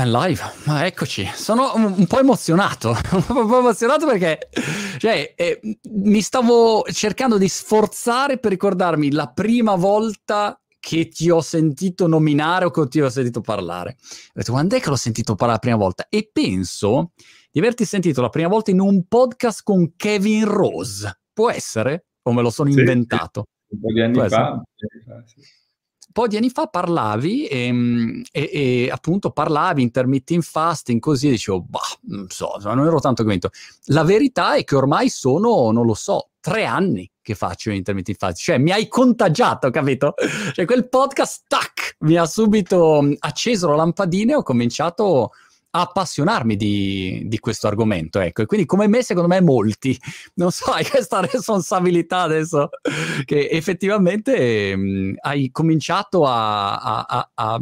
And live, ma eccoci, sono un, po' emozionato, un po' emozionato perché cioè, eh, mi stavo cercando di sforzare per ricordarmi la prima volta che ti ho sentito nominare o che ti ho sentito parlare. Ho detto, quando è che l'ho sentito parlare la prima volta? E penso di averti sentito la prima volta in un podcast con Kevin Rose. Può essere? O me lo sono sì, inventato? Un po' di anni Può fa. Sì un po' di anni fa parlavi e, ehm, e, e, appunto parlavi intermittent fasting così e dicevo, bah, non so, non ero tanto convinto. La verità è che ormai sono, non lo so, tre anni che faccio intermittent fasting, cioè mi hai contagiato, capito? Cioè quel podcast, tac, mi ha subito acceso la lampadina e ho cominciato appassionarmi di, di, questo argomento, ecco. E quindi come me, secondo me, molti, non so, hai questa responsabilità adesso che effettivamente mh, mm, hai cominciato a, a, a, a,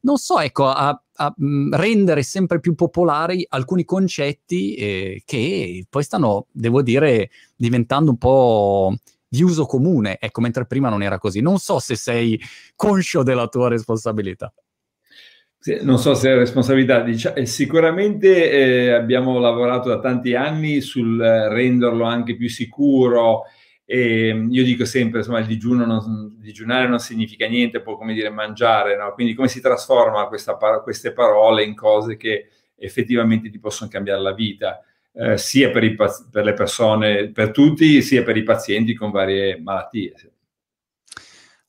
non so, ecco, a, mh, mm, rendere sempre più popolari alcuni concetti eh, che poi stanno, devo dire, diventando un po' di uso comune, ecco, mentre prima non era così. Non so se sei conscio della tua responsabilità non so se è responsabilità, diciamo, sicuramente eh, abbiamo lavorato da tanti anni sul renderlo anche più sicuro. E io dico sempre, insomma, il digiuno non, digiunare non significa niente, può come dire mangiare, no? Quindi come si trasforma questa, queste parole in cose che effettivamente ti possono cambiare la vita, eh, sia per, i, per le persone, per tutti, sia per i pazienti con varie malattie.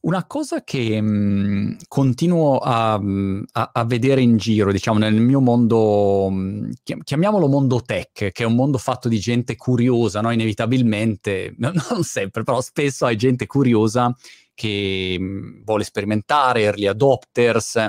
Una cosa che mh, mhmm, continuo a, mhmm, a, a, vedere in giro, diciamo, nel mio mondo, mhmm, chiamiamolo mondo tech, che è un mondo fatto di gente curiosa, no? inevitabilmente, no, non sempre, però spesso hai gente curiosa che mh, vuole sperimentare, early adopters.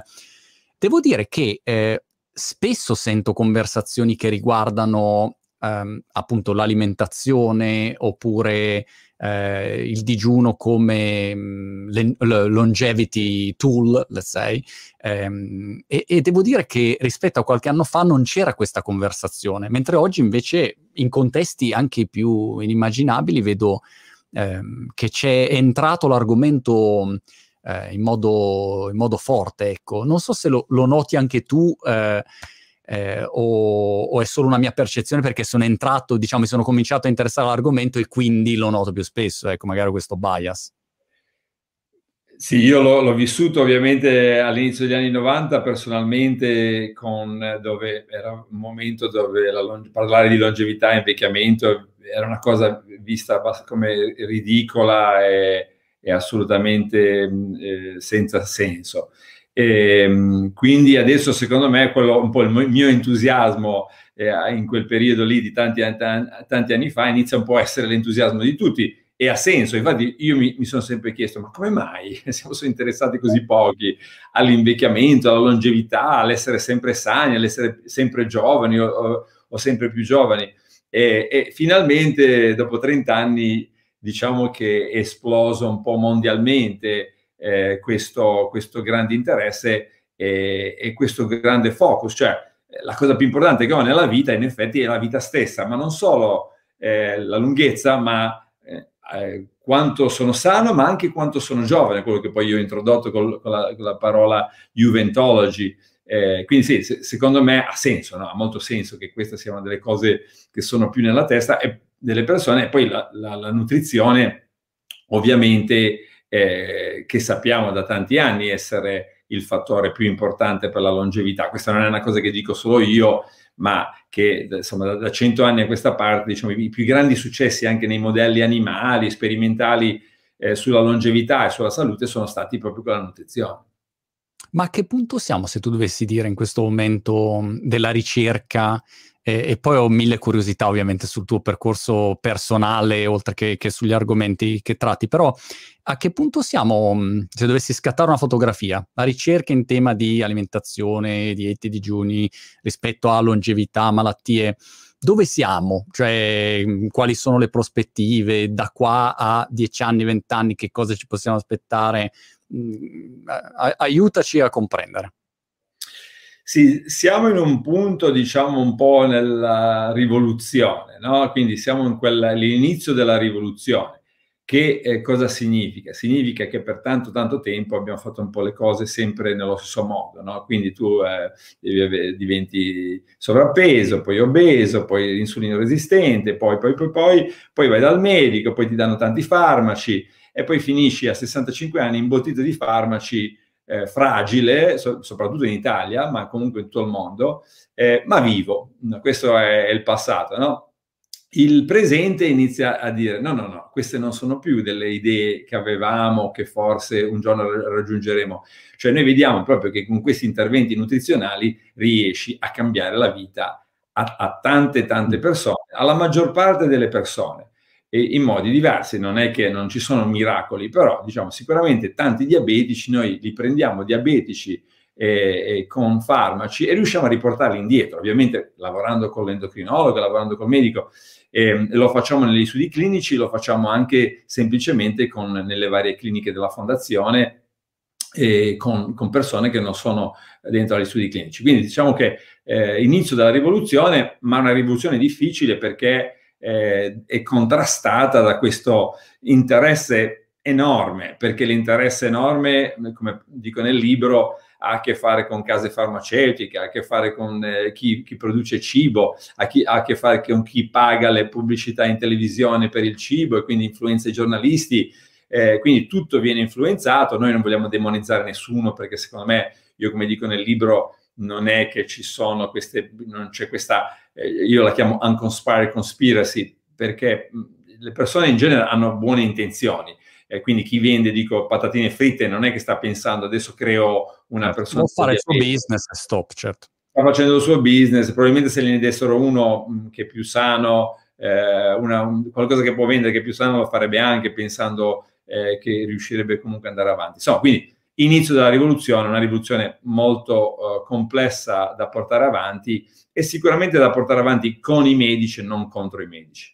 Devo dire che eh, spesso sento conversazioni che riguardano ehm, appunto l'alimentazione oppure eh, il digiuno come mh, mm, longevity tool, let's say, ehm, e, e, devo dire che rispetto a qualche anno fa non c'era questa conversazione, mentre oggi invece in contesti anche più inimmaginabili vedo ehm, che c'è entrato l'argomento eh, in, modo, in, modo, forte, ecco. Non so se lo, lo noti anche tu, eh, eh, o, o, è solo una mia percezione perché sono entrato, diciamo, mi sono cominciato a interessare all'argomento e quindi lo noto più spesso, ecco, magari questo bias. Sì, io l'ho, l'ho vissuto ovviamente all'inizio degli anni 90 personalmente, con, dove era un momento dove la, parlare di longevità e invecchiamento era una cosa vista come ridicola e, e assolutamente eh, senza senso. E, ehm, quindi adesso secondo me quello, un po' il mio entusiasmo eh, in quel periodo lì di tanti, tanti, anni fa inizia un po' a essere l'entusiasmo di tutti e ha senso. Infatti io mi, mi sono sempre chiesto ma come mai siamo interessati così pochi all'invecchiamento, alla longevità, all'essere sempre sani, all'essere sempre giovani o, o, sempre più giovani. E, e finalmente dopo 30 anni diciamo che è esploso un po' mondialmente eh, questo, questo, grande interesse e, e, questo grande focus. Cioè, la cosa più importante che ho nella vita, in effetti, è la vita stessa, ma non solo eh, la lunghezza, ma eh, eh quanto sono sano, ma anche quanto sono giovane, quello che poi io ho introdotto con, con, la, con la, parola Juventology. Eh, quindi sì, se, secondo me ha senso, no? ha molto senso che queste siano delle cose che sono più nella testa e delle persone. E poi la, la, la nutrizione, ovviamente, eh, che sappiamo da tanti anni essere il fattore più importante per la longevità. Questa non è una cosa che dico solo io, ma che insomma da cento anni a questa parte, diciamo, i più grandi successi anche nei modelli animali, sperimentali eh, sulla longevità e sulla salute sono stati proprio con la nutrizione. Ma a che punto siamo, se tu dovessi dire in questo momento della ricerca e, e, poi ho mille curiosità ovviamente sul tuo percorso personale, oltre che, che, sugli argomenti che tratti, però a che punto siamo, se dovessi scattare una fotografia, la ricerca in tema di alimentazione, diete, digiuni, rispetto a longevità, malattie, dove siamo? Cioè, quali sono le prospettive da qua a 10 anni, 20 anni, che cosa ci possiamo aspettare? aiutaci a comprendere. Sì, siamo in un punto, diciamo, un po' nella rivoluzione, no? Quindi siamo in quella, all'inizio della rivoluzione. che eh, cosa significa? Significa che per tanto tanto tempo abbiamo fatto un po' le cose sempre nello stesso modo, no? Quindi tu eh, diventi sovrappeso, poi obeso, poi insulino resistente, poi, poi, poi, poi, poi vai dal medico, poi ti danno tanti farmaci e poi finisci a 65 anni imbottito di farmaci eh, fragile, so, soprattutto in Italia, ma comunque in tutto il mondo, eh, ma vivo. Questo è, il passato, no? il presente inizia a dire no, no, no, queste non sono più delle idee che avevamo, che forse un giorno raggiungeremo. Cioè noi vediamo proprio che con questi interventi nutrizionali riesci a cambiare la vita a, a tante, tante persone, alla maggior parte delle persone, in modi diversi. Non è che non ci sono miracoli, però diciamo sicuramente tanti diabetici, noi li prendiamo diabetici eh, con farmaci e riusciamo a riportarli indietro, ovviamente lavorando con l'endocrinologo, lavorando col medico eh, lo facciamo negli studi clinici, lo facciamo anche semplicemente con, nelle varie cliniche della fondazione con, con, persone che non sono dentro agli studi clinici. Quindi diciamo che eh, inizio della rivoluzione, ma una rivoluzione difficile perché eh, è contrastata da questo interesse enorme, perché l'interesse enorme, come dico nel libro, ha a che fare con case farmaceutiche, ha a che fare con eh, chi, chi, produce cibo, ha, chi, ha, a che fare con chi paga le pubblicità in televisione per il cibo e quindi influenza i giornalisti. Eh, quindi tutto viene influenzato, noi non vogliamo demonizzare nessuno perché secondo me, io come dico nel libro, non è che ci sono queste, non c'è questa, io la chiamo unconspired conspiracy, perché le persone in genere hanno buone intenzioni eh, quindi chi vende, dico, patatine fritte non è che sta pensando adesso creo una certo, persona... Può fare il suo business e stop, certo. Sta facendo il suo business, probabilmente se ne dessero uno mh, che è più sano, eh, una, un, qualcosa che può vendere che è più sano lo farebbe anche pensando eh, che riuscirebbe comunque ad andare avanti. Insomma, quindi inizio della rivoluzione, una rivoluzione molto uh, complessa da portare avanti e sicuramente da portare avanti con i medici e non contro i medici.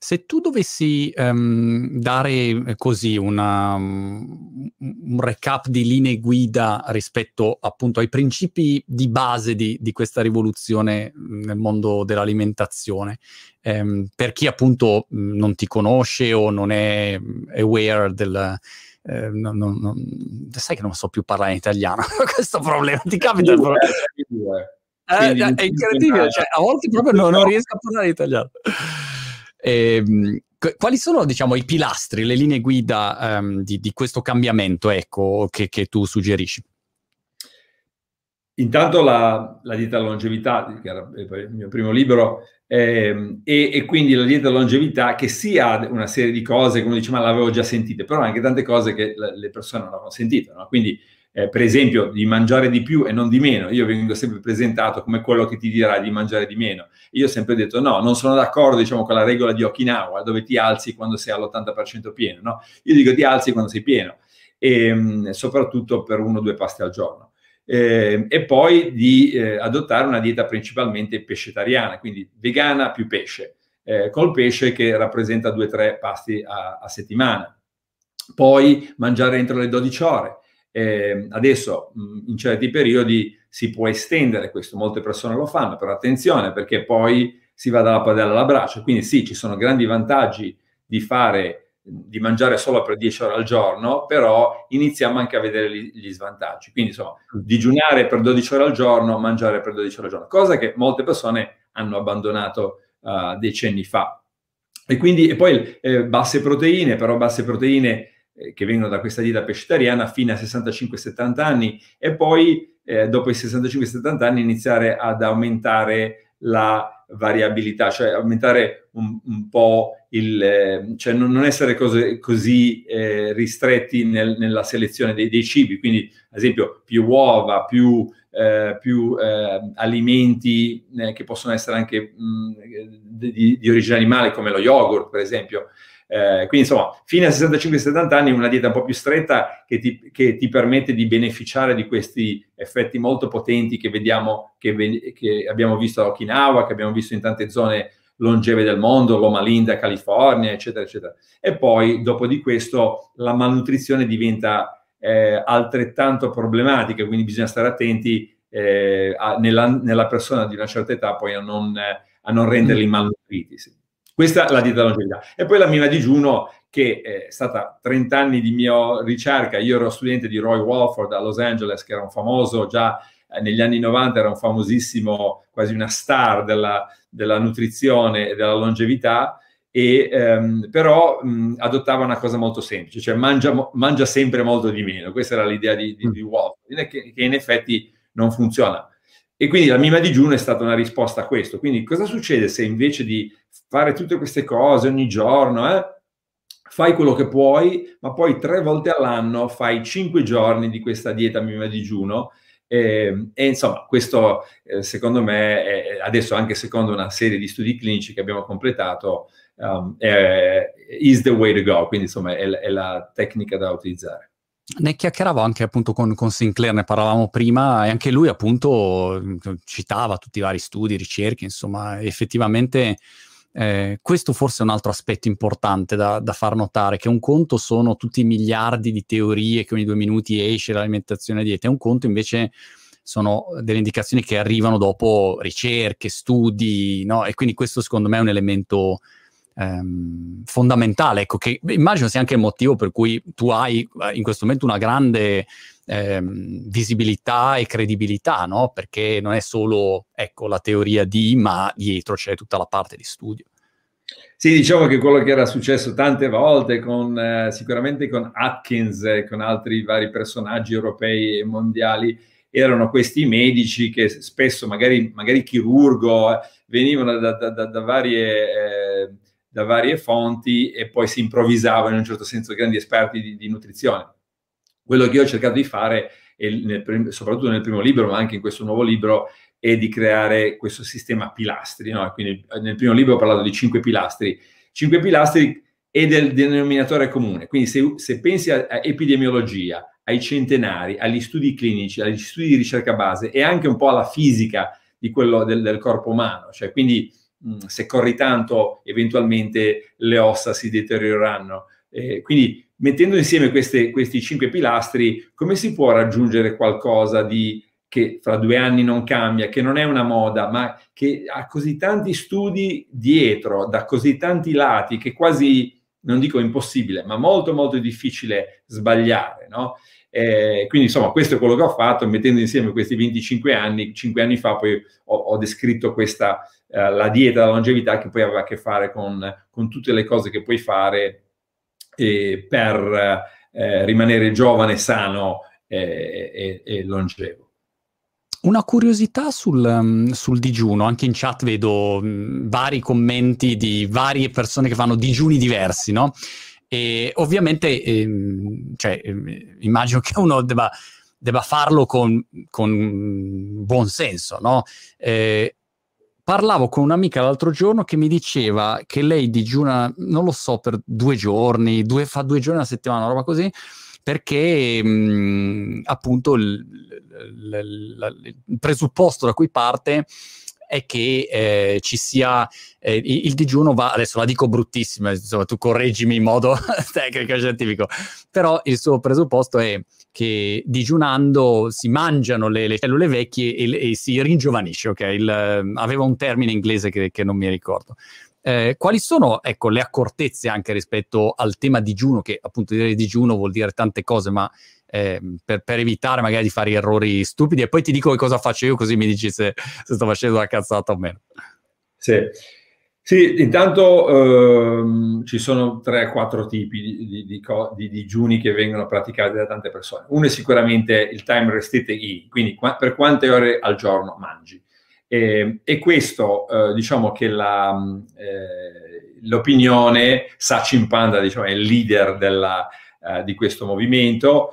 Se tu dovessi um, dare eh, così una, um, un recap di linee guida rispetto appunto ai principi di base di, di questa rivoluzione mhmm, nel mondo dell'alimentazione, um, per chi appunto mhmm, non ti conosce o non è aware del... Eh, non, non, non, sai che non so più parlare in italiano, questo problema ti capita? Uh, eh, è incredibile, cioè, a volte proprio non, non riesco a parlare in italiano. Eh, quali sono, diciamo, i pilastri, le linee guida um, di, di, questo cambiamento, ecco, che, che, tu suggerisci? Intanto la, la dieta della longevità, che era il mio primo libro, eh, e, e, quindi la dieta della longevità che sia una serie di cose, come dice, ma l'avevo già sentite, però anche tante cose che le persone non avevano sentito, no? Quindi eh, per esempio, di mangiare di più e non di meno. Io vengo sempre presentato come quello che ti dirà di mangiare di meno. Io ho sempre detto no, non sono d'accordo diciamo, con la regola di Okinawa, dove ti alzi quando sei all'80% pieno. No? Io dico ti alzi quando sei pieno, e, ehm, soprattutto per uno o due pasti al giorno. Eh, e poi di eh, adottare una dieta principalmente pescetariana, quindi vegana più pesce, eh, col pesce che rappresenta due o tre pasti a, a settimana. Poi mangiare entro le 12 ore, eh, adesso mh, in certi periodi si può estendere questo, molte persone lo fanno, però attenzione perché poi si va dalla padella alla braccia, quindi sì, ci sono grandi vantaggi di fare di mangiare solo per 10 ore al giorno, però iniziamo anche a vedere gli, gli svantaggi. Quindi, insomma, digiunare per 12 ore al giorno, mangiare per 12 ore al giorno, cosa che molte persone hanno abbandonato uh, decenni fa. E quindi, e poi eh, basse proteine, però basse proteine eh, che vengono da questa dieta pescetariana fino a 65-70 anni e poi eh, dopo i 65-70 anni iniziare ad aumentare la variabilità, cioè aumentare un, un po' il, eh, cioè non, non, essere cose, così eh, ristretti nel, nella selezione dei, dei, cibi, quindi ad esempio più uova, più, eh, più eh, alimenti che possono essere anche mh, mm, di, di origine animale come lo yogurt per esempio, eh, quindi insomma, fino a 65-70 anni una dieta un po' più stretta che ti, che ti, permette di beneficiare di questi effetti molto potenti che vediamo, che, che abbiamo visto a Okinawa, che abbiamo visto in tante zone longeve del mondo, Loma Linda, California, eccetera, eccetera. E poi dopo di questo la malnutrizione diventa eh, altrettanto problematica, quindi bisogna stare attenti eh, a, nella, nella, persona di una certa età poi a non, a non renderli mm. malnutriti. Sì. Questa è la dieta longevità. E poi la mina digiuno, che è stata 30 anni di mia ricerca. Io ero studente di Roy Walford a Los Angeles, che era un famoso già eh, negli anni 90, era un famosissimo, quasi una star della, della nutrizione e della longevità. E, ehm, però mh, adottava una cosa molto semplice, cioè mangia, mangia, sempre molto di meno. Questa era l'idea di, di, di Walford, che, che in effetti non funziona. E quindi la mima digiuno è stata una risposta a questo. Quindi cosa succede se invece di fare tutte queste cose ogni giorno, eh, fai quello che puoi, ma poi tre volte all'anno fai cinque giorni di questa dieta mima digiuno. E, e insomma, questo eh, secondo me, è, adesso anche secondo una serie di studi clinici che abbiamo completato, um, è, is the way to go, quindi insomma è, è la tecnica da utilizzare. Ne chiacchieravo anche appunto con, con, Sinclair, ne parlavamo prima, e anche lui appunto citava tutti i vari studi, ricerche, insomma, effettivamente eh, questo forse è un altro aspetto importante da, da, far notare, che un conto sono tutti i miliardi di teorie che ogni due minuti esce l'alimentazione e dieta, e un conto invece sono delle indicazioni che arrivano dopo ricerche, studi, no? E quindi questo secondo me è un elemento ehm, fondamentale, ecco, che immagino sia anche il motivo per cui tu hai eh, in questo momento una grande ehm, visibilità e credibilità, no? Perché non è solo, ecco, la teoria di, ma dietro c'è tutta la parte di studio. Sì, diciamo che quello che era successo tante volte con, eh, sicuramente con Atkins e con altri vari personaggi europei e mondiali, erano questi medici che spesso, magari, magari chirurgo, eh, venivano da, da, da, da varie... Eh, da varie fonti e poi si improvvisavano in un certo senso grandi esperti di, di nutrizione. Quello che io ho cercato di fare, nel, soprattutto nel primo libro, ma anche in questo nuovo libro, è di creare questo sistema pilastri. No? Quindi nel primo libro ho parlato di cinque pilastri. Cinque pilastri e del denominatore comune. Quindi se, se pensi a, a, epidemiologia, ai centenari, agli studi clinici, agli studi di ricerca base e anche un po' alla fisica quello del, del corpo umano, cioè quindi mh, se corri tanto eventualmente le ossa si deterioreranno. Eh, quindi mettendo insieme queste, questi cinque pilastri, come si può raggiungere qualcosa di, che fra due anni non cambia, che non è una moda, ma che ha così tanti studi dietro, da così tanti lati, che quasi, non dico impossibile, ma molto molto difficile sbagliare, no? Eh, quindi insomma questo è quello che ho fatto mettendo insieme questi 25 anni, 5 anni fa poi ho, ho descritto questa, eh, la dieta, la longevità che poi aveva a che fare con, con tutte le cose che puoi fare eh, per eh, rimanere giovane, sano e, e longevo. Una curiosità sul, um, sul, digiuno, anche in chat vedo um, vari commenti di varie persone che fanno digiuni diversi, no? E ovviamente, ehm, cioè, ehm, immagino che uno debba, debba farlo con, con buon senso, no? Eh, parlavo con un'amica l'altro giorno che mi diceva che lei digiuna, non lo so, per due giorni, due, fa due giorni alla settimana, una roba così, perché mh, appunto il, il, il, il presupposto da cui parte è che eh, ci sia eh, il, digiuno va, adesso la dico bruttissima, insomma tu correggimi in modo tecnico e scientifico, però il suo presupposto è che digiunando si mangiano le, le cellule vecchie e, e, si ringiovanisce, ok? Il, aveva un termine inglese che, che non mi ricordo. Eh, quali sono ecco, le accortezze anche rispetto al tema digiuno, che appunto dire digiuno vuol dire tante cose, ma eh, per, per, evitare magari di fare errori stupidi e poi ti dico che cosa faccio io così mi dici se, se sto facendo una cazzata o meno. Sì, sì intanto ehm, ci sono 3-4 tipi di, di, di, di, digiuni che vengono praticati da tante persone. Uno è sicuramente il time restricted eating, quindi qua, per quante ore al giorno mangi. E, e questo, eh, diciamo che la, eh, l'opinione, Sachin Panda diciamo, è il leader della, eh, di questo movimento,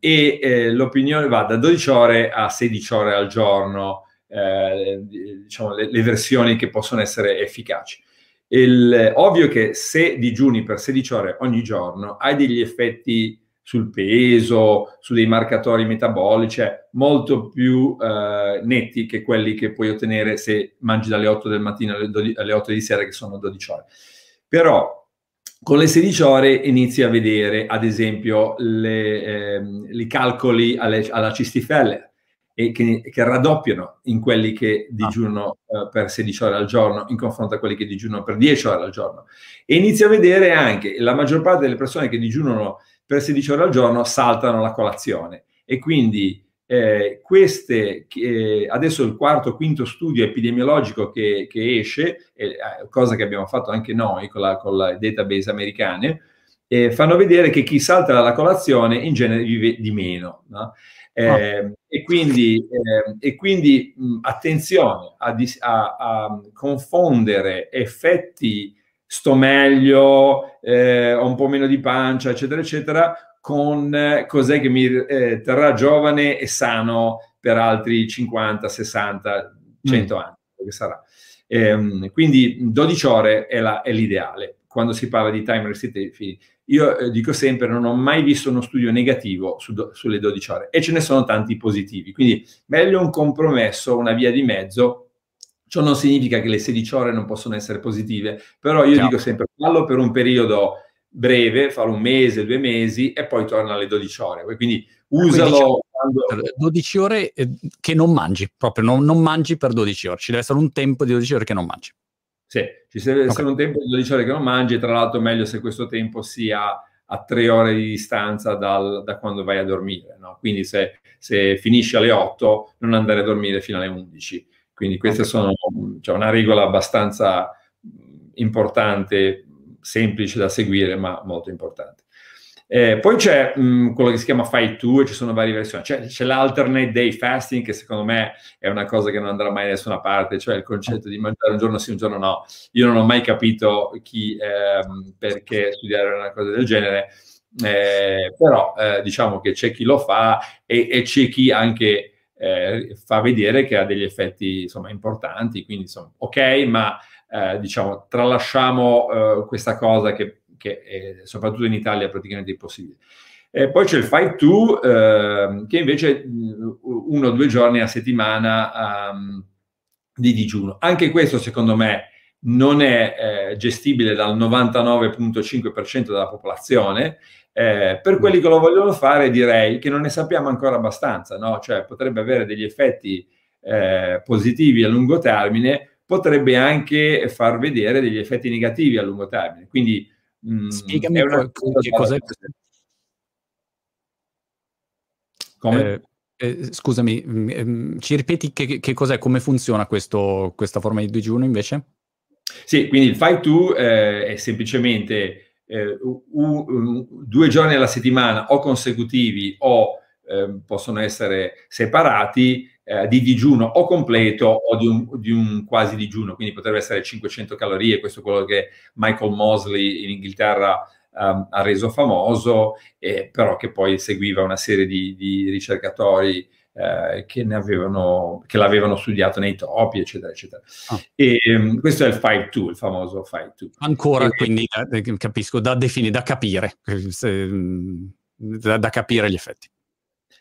e eh, l'opinione va da 12 ore a 16 ore al giorno, eh, diciamo, le, le, versioni che possono essere efficaci. Il, ovvio che se digiuni per 16 ore ogni giorno hai degli effetti sul peso, su dei marcatori metabolici cioè molto più eh, netti che quelli che puoi ottenere se mangi dalle 8 del mattino alle, 12, alle 8 di sera, che sono 12 ore. Però con le 16 ore inizi a vedere, ad esempio, le, ehm, i calcoli alle, alla cistifelle e che, che raddoppiano in quelli che digiunano uh, per 16 ore al giorno in confronto a quelli che digiunano per 10 ore al giorno. E inizia a vedere anche la maggior parte delle persone che digiunano per 16 ore al giorno saltano la colazione e quindi eh, queste, eh, adesso il quarto, quinto studio epidemiologico che, che esce, eh, cosa che abbiamo fatto anche noi con la, con la database americane, eh, fanno vedere che chi salta la colazione in genere vive di meno. No? Oh. E quindi, eh, e quindi mh, attenzione a, a, a, confondere effetti sto meglio, ho un po' meno di pancia, eccetera, eccetera, con eh, cos'è che mi eh, terrà giovane e sano per altri 50, 60, 100 mm. anni, che sarà. Ehm, quindi 12 ore è, la, è, l'ideale quando si parla di time restricted io eh, dico sempre, non ho mai visto uno studio negativo su do, sulle 12 ore e ce ne sono tanti positivi. Quindi meglio un compromesso, una via di mezzo. Ciò non significa che le 16 ore non possono essere positive, però io Ciao. dico sempre, fallo per un periodo breve, farlo un mese, due mesi e poi torna alle 12 ore. Quindi usalo. Quindi, quando... 12 ore eh, che non mangi, proprio non, non mangi per 12 ore, ci deve essere un tempo di 12 ore che non mangi. Sì, ci deve essere okay. un tempo di 12 ore che non mangi, tra l'altro meglio se questo tempo sia a tre ore di distanza dal, da quando vai a dormire. No? Quindi se, se, finisci alle 8, non andare a dormire fino alle 11. Quindi questa okay. sono cioè, una regola abbastanza importante, semplice da seguire, ma molto importante. Eh, poi c'è mh, mm, quello che si chiama Fight 2 e ci sono varie versioni. C'è, c'è, l'alternate day fasting che secondo me è una cosa che non andrà mai da nessuna parte, cioè il concetto di mangiare un giorno sì, un giorno no. Io non ho mai capito chi, ehm, perché studiare una cosa del genere, eh, però eh, diciamo che c'è chi lo fa e, e c'è chi anche eh, fa vedere che ha degli effetti insomma importanti, quindi insomma ok, ma eh, diciamo tralasciamo eh, questa cosa che che è, soprattutto in Italia è praticamente impossibile. Eh, poi c'è il 5-2 eh, che invece uno o due giorni a settimana um, di digiuno. Anche questo secondo me non è eh, gestibile dal 99.5% della popolazione. Eh, per quelli che lo vogliono fare direi che non ne sappiamo ancora abbastanza, no? cioè potrebbe avere degli effetti eh, positivi a lungo termine, potrebbe anche far vedere degli effetti negativi a lungo termine. Quindi Mm, Spiegami una... che cos'è. Come? Eh, eh, scusami, eh, ci ripeti che, che, cos'è, come funziona questo, questa forma di digiuno invece? Sì, quindi il 5-2 eh, è semplicemente eh, u, u, due giorni alla settimana o consecutivi o ehm, possono essere separati eh, di digiuno o completo o di un, di un, quasi digiuno, quindi potrebbe essere 500 calorie, questo è quello che Michael Mosley in Inghilterra um, ha reso famoso, eh, però che poi seguiva una serie di, di ricercatori eh, che, avevano, che, l'avevano studiato nei topi, eccetera, eccetera. Ah. E, um, questo è il 5-2, il famoso 5-2. Ancora, e, quindi, da, capisco, da definire, da capire, se, da, da capire gli effetti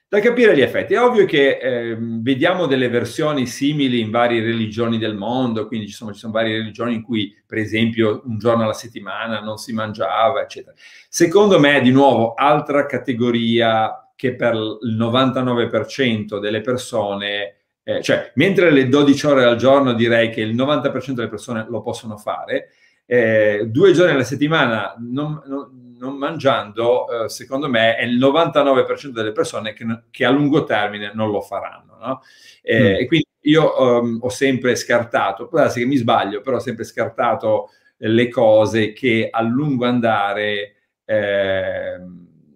da capire gli effetti. È ovvio che eh, vediamo delle versioni simili in varie religioni del mondo, quindi ci sono, ci sono, varie religioni in cui, per esempio, un giorno alla settimana non si mangiava, eccetera. Secondo me, di nuovo, altra categoria che per il 99% delle persone, eh, cioè, mentre le 12 ore al giorno direi che il 90% delle persone lo possono fare, eh, due giorni alla settimana non, non non mangiando, eh, secondo me, è il 99% delle persone che, che, a lungo termine non lo faranno. No? Eh, mm. E quindi io um, ho sempre scartato, può darsi che mi sbaglio, però ho sempre scartato le cose che a lungo andare eh,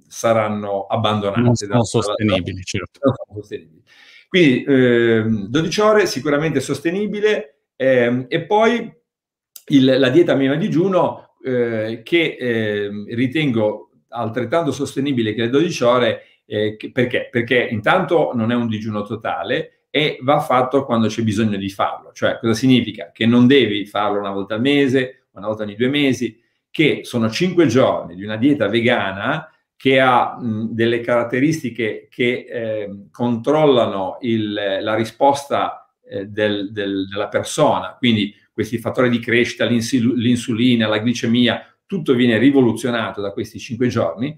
saranno abbandonate. Non sono da, sostenibili, da, certo. Non sono sostenibili. Quindi 12 ehm, ore sicuramente sostenibile ehm, e poi il, la dieta minima digiuno eh, che eh, ritengo altrettanto sostenibile che le 12 ore, eh, perché? Perché intanto non è un digiuno totale e va fatto quando c'è bisogno di farlo. Cioè, cosa significa? Che non devi farlo una volta al mese, una volta ogni due mesi, che sono cinque giorni di una dieta vegana che ha mh, delle caratteristiche che eh, controllano il, la risposta eh, del, del, della persona, quindi questi fattori di crescita, l'insulina, la glicemia, tutto viene rivoluzionato da questi cinque giorni.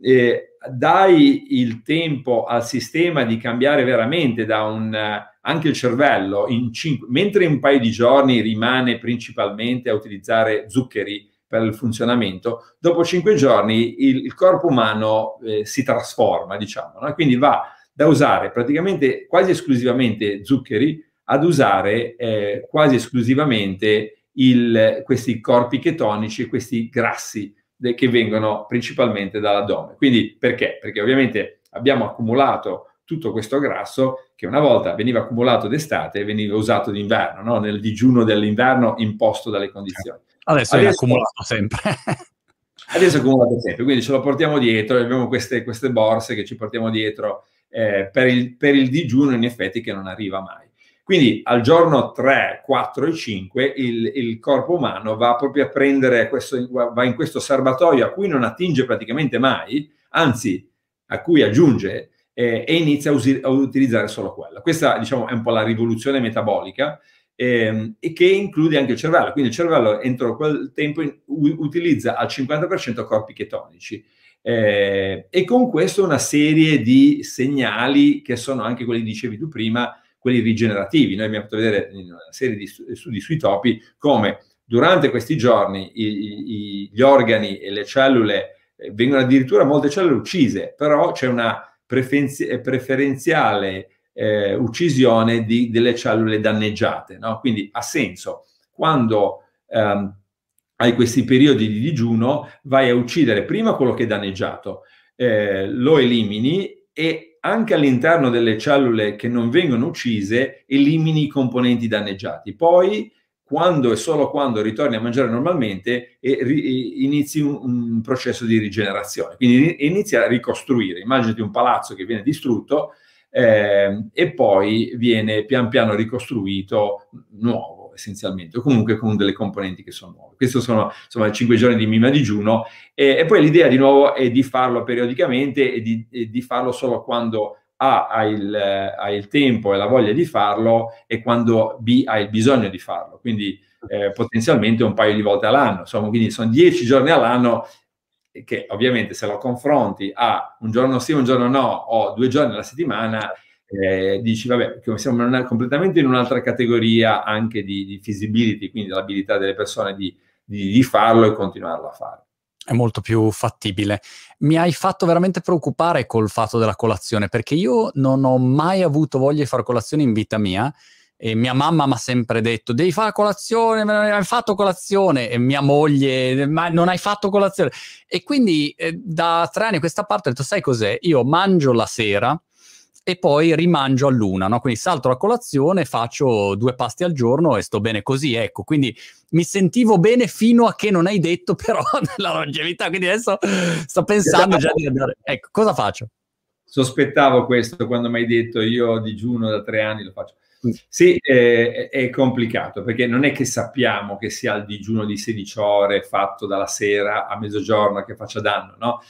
Eh, dai il tempo al sistema di cambiare veramente da un anche il cervello in cinque, mentre un paio di giorni rimane principalmente a utilizzare zuccheri per il funzionamento, dopo cinque giorni il, il corpo umano eh, si trasforma, diciamo, no? quindi va da usare praticamente quasi esclusivamente zuccheri ad usare eh, quasi esclusivamente il, questi corpi chetonici, questi grassi de, che vengono principalmente dall'addome. Quindi perché? Perché ovviamente abbiamo accumulato tutto questo grasso che una volta veniva accumulato d'estate e veniva usato d'inverno, no? nel digiuno dell'inverno imposto dalle condizioni. Adesso, adesso è accumulato sempre. adesso è accumulato sempre, quindi ce lo portiamo dietro, abbiamo queste, queste borse che ci portiamo dietro eh, per, il, per il digiuno in effetti che non arriva mai. Quindi al giorno 3, 4 e 5 il, il, corpo umano va proprio a prendere questo, va in questo serbatoio a cui non attinge praticamente mai, anzi a cui aggiunge eh, e inizia a, usi- a, utilizzare solo quella. Questa diciamo è un po' la rivoluzione metabolica ehm, e che include anche il cervello. Quindi il cervello entro quel tempo in, u- utilizza al 50% corpi chetonici. Eh, e con questo una serie di segnali che sono anche quelli che dicevi tu prima, quelli rigenerativi. Noi abbiamo fatto vedere in una serie di studi sui topi come durante questi giorni i, i, gli organi e le cellule eh, vengono addirittura molte cellule uccise, però c'è una preferenziale eh, uccisione di, delle cellule danneggiate. No? Quindi ha senso. Quando ehm, hai questi periodi di digiuno, vai a uccidere prima quello che è danneggiato, eh, lo elimini e anche all'interno delle cellule che non vengono uccise, elimini i componenti danneggiati. Poi, quando e solo quando ritorni a mangiare normalmente, inizi un, processo di rigenerazione. Quindi inizi a ricostruire. Immaginati un palazzo che viene distrutto eh, e poi viene pian piano ricostruito nuovo essenzialmente, o comunque con delle componenti che sono nuove. Questi sono insomma 5 giorni di mima digiuno e, e poi l'idea di nuovo è di farlo periodicamente e di, e di farlo solo quando A ha il, ha il, tempo e la voglia di farlo e quando B ha il bisogno di farlo, quindi eh, potenzialmente un paio di volte all'anno, insomma, quindi sono 10 giorni all'anno che ovviamente se lo confronti a un giorno sì, un giorno no o due giorni alla settimana eh, dici, vabbè, siamo una, completamente in un'altra categoria anche di, di feasibility, quindi dell'abilità delle persone di, di, di farlo e continuarlo a fare è molto più fattibile. Mi hai fatto veramente preoccupare col fatto della colazione, perché io non ho mai avuto voglia di fare colazione in vita mia. E mia mamma mi ha sempre detto: Devi fare colazione, non hai fatto colazione. E mia moglie, ma non hai fatto colazione. E quindi eh, da tre anni a questa parte ho detto: Sai cos'è? Io mangio la sera e poi rimangio a luna, no? Quindi salto la colazione, faccio due pasti al giorno e sto bene così, ecco. Quindi mi sentivo bene fino a che non hai detto però della longevità, quindi adesso sto pensando già di andare. Ecco, cosa faccio? Sospettavo questo quando mi hai detto io digiuno da tre anni lo faccio. Mm. Sì, eh, è complicato perché non è che sappiamo che sia il digiuno di 16 ore fatto dalla sera a mezzogiorno che faccia danno, no?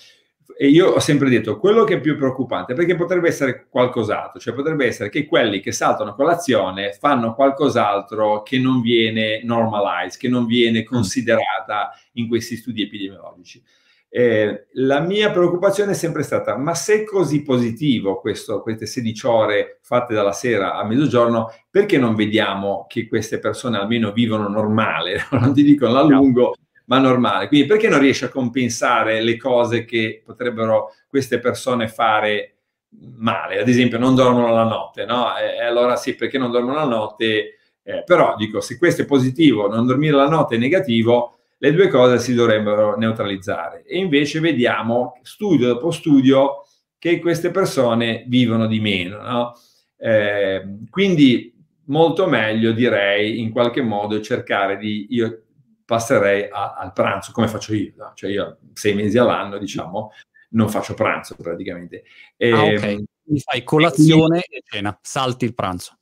E io ho sempre detto quello che è più preoccupante perché potrebbe essere qualcos'altro, cioè potrebbe essere che quelli che saltano colazione fanno qualcos'altro che non viene normalized, che non viene mm. considerata in questi studi epidemiologici. Eh, la mia preoccupazione è sempre stata, ma se è così positivo questo, queste 16 ore fatte dalla sera a mezzogiorno, perché non vediamo che queste persone almeno vivono normale, non ti dico a lungo, ma normale. Quindi perché non riesce a compensare le cose che potrebbero queste persone fare male? Ad esempio, non dormono la notte, no? E allora sì, perché non dormono la notte? Eh, però dico, se questo è positivo, non dormire la notte è negativo, le due cose si dovrebbero neutralizzare. E invece vediamo, studio dopo studio, che queste persone vivono di meno, no? eh, quindi molto meglio direi in qualche modo cercare di io passerei a, al pranzo, come faccio io. No? Cioè io sei mesi all'anno, diciamo, non faccio pranzo praticamente. E, ah, ok. Ehm, quindi fai colazione e, e cena, salti il pranzo.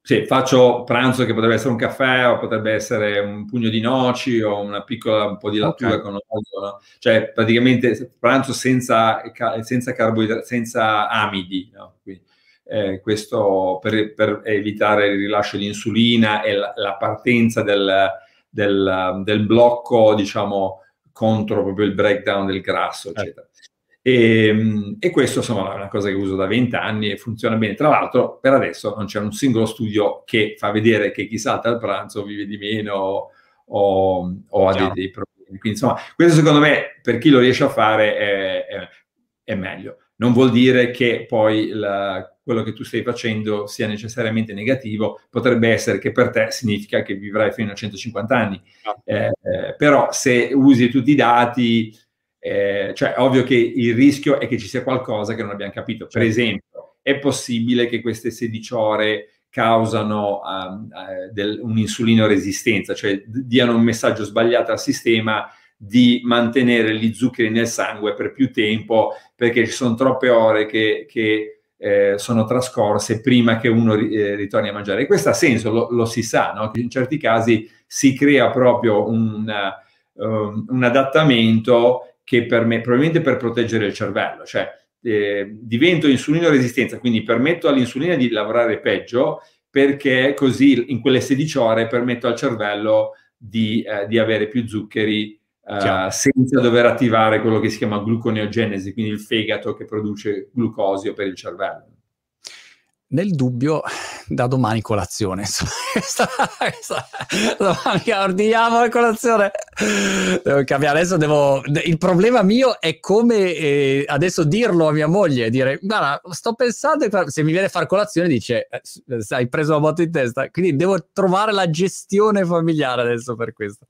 Sì, faccio pranzo che potrebbe essere un caffè o potrebbe essere un pugno di noci o una piccola un po' di lattura okay. con olio, no? cioè praticamente pranzo senza, senza carboidrati, senza amidi, no? Quindi, eh, questo per, per, evitare il rilascio di insulina e la, la partenza del, del, del blocco, diciamo, contro proprio il breakdown del grasso, certo. eccetera. E, ehm, e, questo insomma è una cosa che uso da 20 anni e funziona bene. Tra l'altro, per adesso non c'è un singolo studio che fa vedere che chi salta al pranzo vive di meno o, o ha dei, dei, problemi. Quindi, insomma, questo secondo me, per chi lo riesce a fare, è, è, è meglio. Non vuol dire che poi la, quello che tu stai facendo sia necessariamente negativo, potrebbe essere che per te significa che vivrai fino a 150 anni. Ah. Eh, eh, però se usi tutti i dati eh, cioè, ovvio che il rischio è che ci sia qualcosa che non abbiamo capito. Per certo. esempio, è possibile che queste 16 ore causano um, uh, del, un'insulino resistenza, cioè diano un messaggio sbagliato al sistema di mantenere gli zuccheri nel sangue per più tempo perché ci sono troppe ore che, che eh, sono trascorse prima che uno eh, ritorni a mangiare. E questo ha senso, lo, lo si sa, no? in certi casi si crea proprio un, um, un adattamento che per me, probabilmente per proteggere il cervello, cioè eh, divento insulino resistenza, quindi permetto all'insulina di lavorare peggio perché così in quelle 16 ore permetto al cervello di, eh, di avere più zuccheri eh, senza dover attivare quello che si chiama gluconeogenesi, quindi il fegato che produce glucosio per il cervello. Nel dubbio, da domani colazione. domani ordiniamo la colazione. Devo cambiare. Adesso devo. Il problema mio è come eh, adesso dirlo a mia moglie: dire, guarda, sto pensando. Se mi viene a fare colazione, dice, eh, hai preso la moto in testa. Quindi devo trovare la gestione familiare adesso per questo.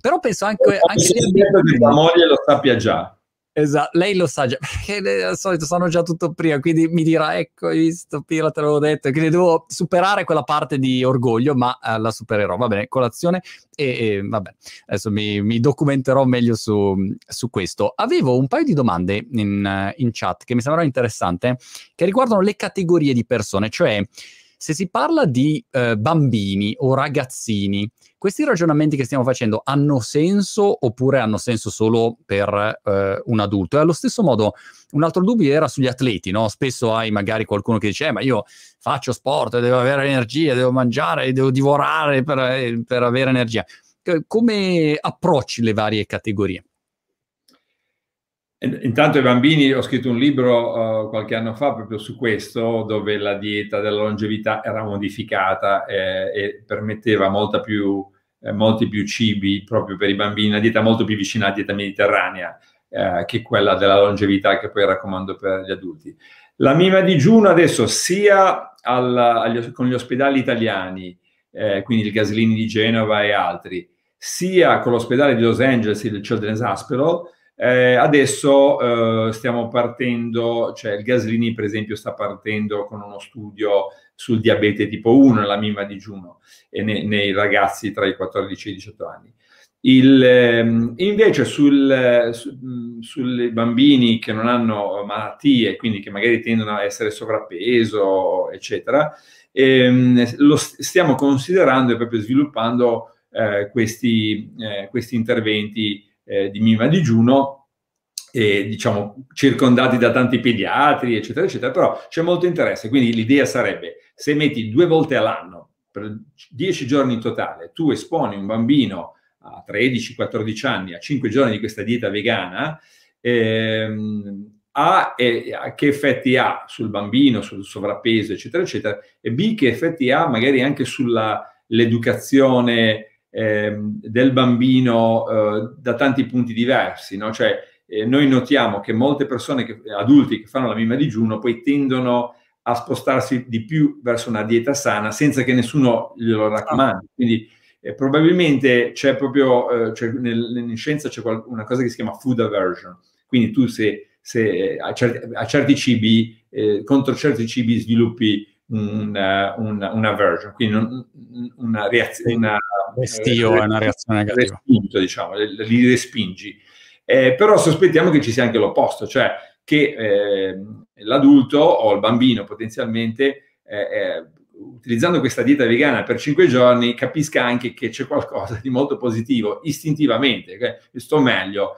Però penso anche. anche che la moglie lo sappia già. Esatto, lei lo sa già, perché al solito sanno già tutto prima, quindi mi dirà, ecco, hai visto, Pira, te l'avevo detto, quindi devo superare quella parte di orgoglio, ma eh, la supererò, va bene, colazione e, e vabbè, adesso mi, mi documenterò meglio su, su, questo. Avevo un paio di domande in, in chat che mi sembravano interessanti, che riguardano le categorie di persone, cioè se si parla di eh, bambini o ragazzini, questi ragionamenti che stiamo facendo hanno senso oppure hanno senso solo per eh, un adulto? E allo stesso modo, un altro dubbio era sugli atleti, no? Spesso hai magari qualcuno che dice, eh, ma io faccio sport, devo avere energia, devo mangiare, devo divorare per, eh, per avere energia. Come approcci le varie categorie? Intanto i bambini, ho scritto un libro uh, qualche anno fa proprio su questo, dove la dieta della longevità era modificata eh, e permetteva più, eh, molti più cibi proprio per i bambini, una dieta molto più vicina alla dieta mediterranea eh, che quella della longevità che poi raccomando per gli adulti. La mima digiuno adesso sia alla, agli, con gli ospedali italiani, eh, quindi il Gaslini di Genova e altri, sia con l'ospedale di Los Angeles, il Children's Hospital, eh, adesso eh, stiamo partendo, cioè il Gaslini per esempio sta partendo con uno studio sul diabete tipo 1 nella mima digiuno e ne, nei ragazzi tra i 14 e i 18 anni. Il, ehm, invece sul, su, sui bambini che non hanno malattie, quindi che magari tendono a essere sovrappeso, eccetera, ehm, lo stiamo considerando e proprio sviluppando eh, questi, eh, questi interventi eh, di Mima digiuno, e, diciamo, circondati da tanti pediatri, eccetera, eccetera, però c'è molto interesse. Quindi l'idea sarebbe, se metti due volte all'anno, per 10 giorni in totale, tu esponi un bambino a 13-14 anni a 5 giorni di questa dieta vegana, ehm, a, e, a, che effetti ha sul bambino, sul sovrappeso, eccetera, eccetera, e B, che effetti ha magari anche sull'educazione eh, del bambino eh, da tanti punti diversi, no? Cioè, eh, noi notiamo che molte persone, che, adulti che fanno la mima digiuno, poi tendono a spostarsi di più verso una dieta sana senza che nessuno glielo raccomandi. Quindi eh, probabilmente c'è proprio, eh, cioè nel, in scienza c'è qual- una cosa che si chiama food aversion. Quindi tu se, se a, certi, a, certi, cibi, eh, contro certi cibi sviluppi una, una, una version, quindi un, una reazione, una, Restio è una reazione negativa. Respinto, diciamo, li respingi. Eh, però sospettiamo che ci sia anche l'opposto, cioè che eh, l'adulto o il bambino potenzialmente, eh, eh utilizzando questa dieta vegana per cinque giorni, capisca anche che c'è qualcosa di molto positivo istintivamente, che sto meglio,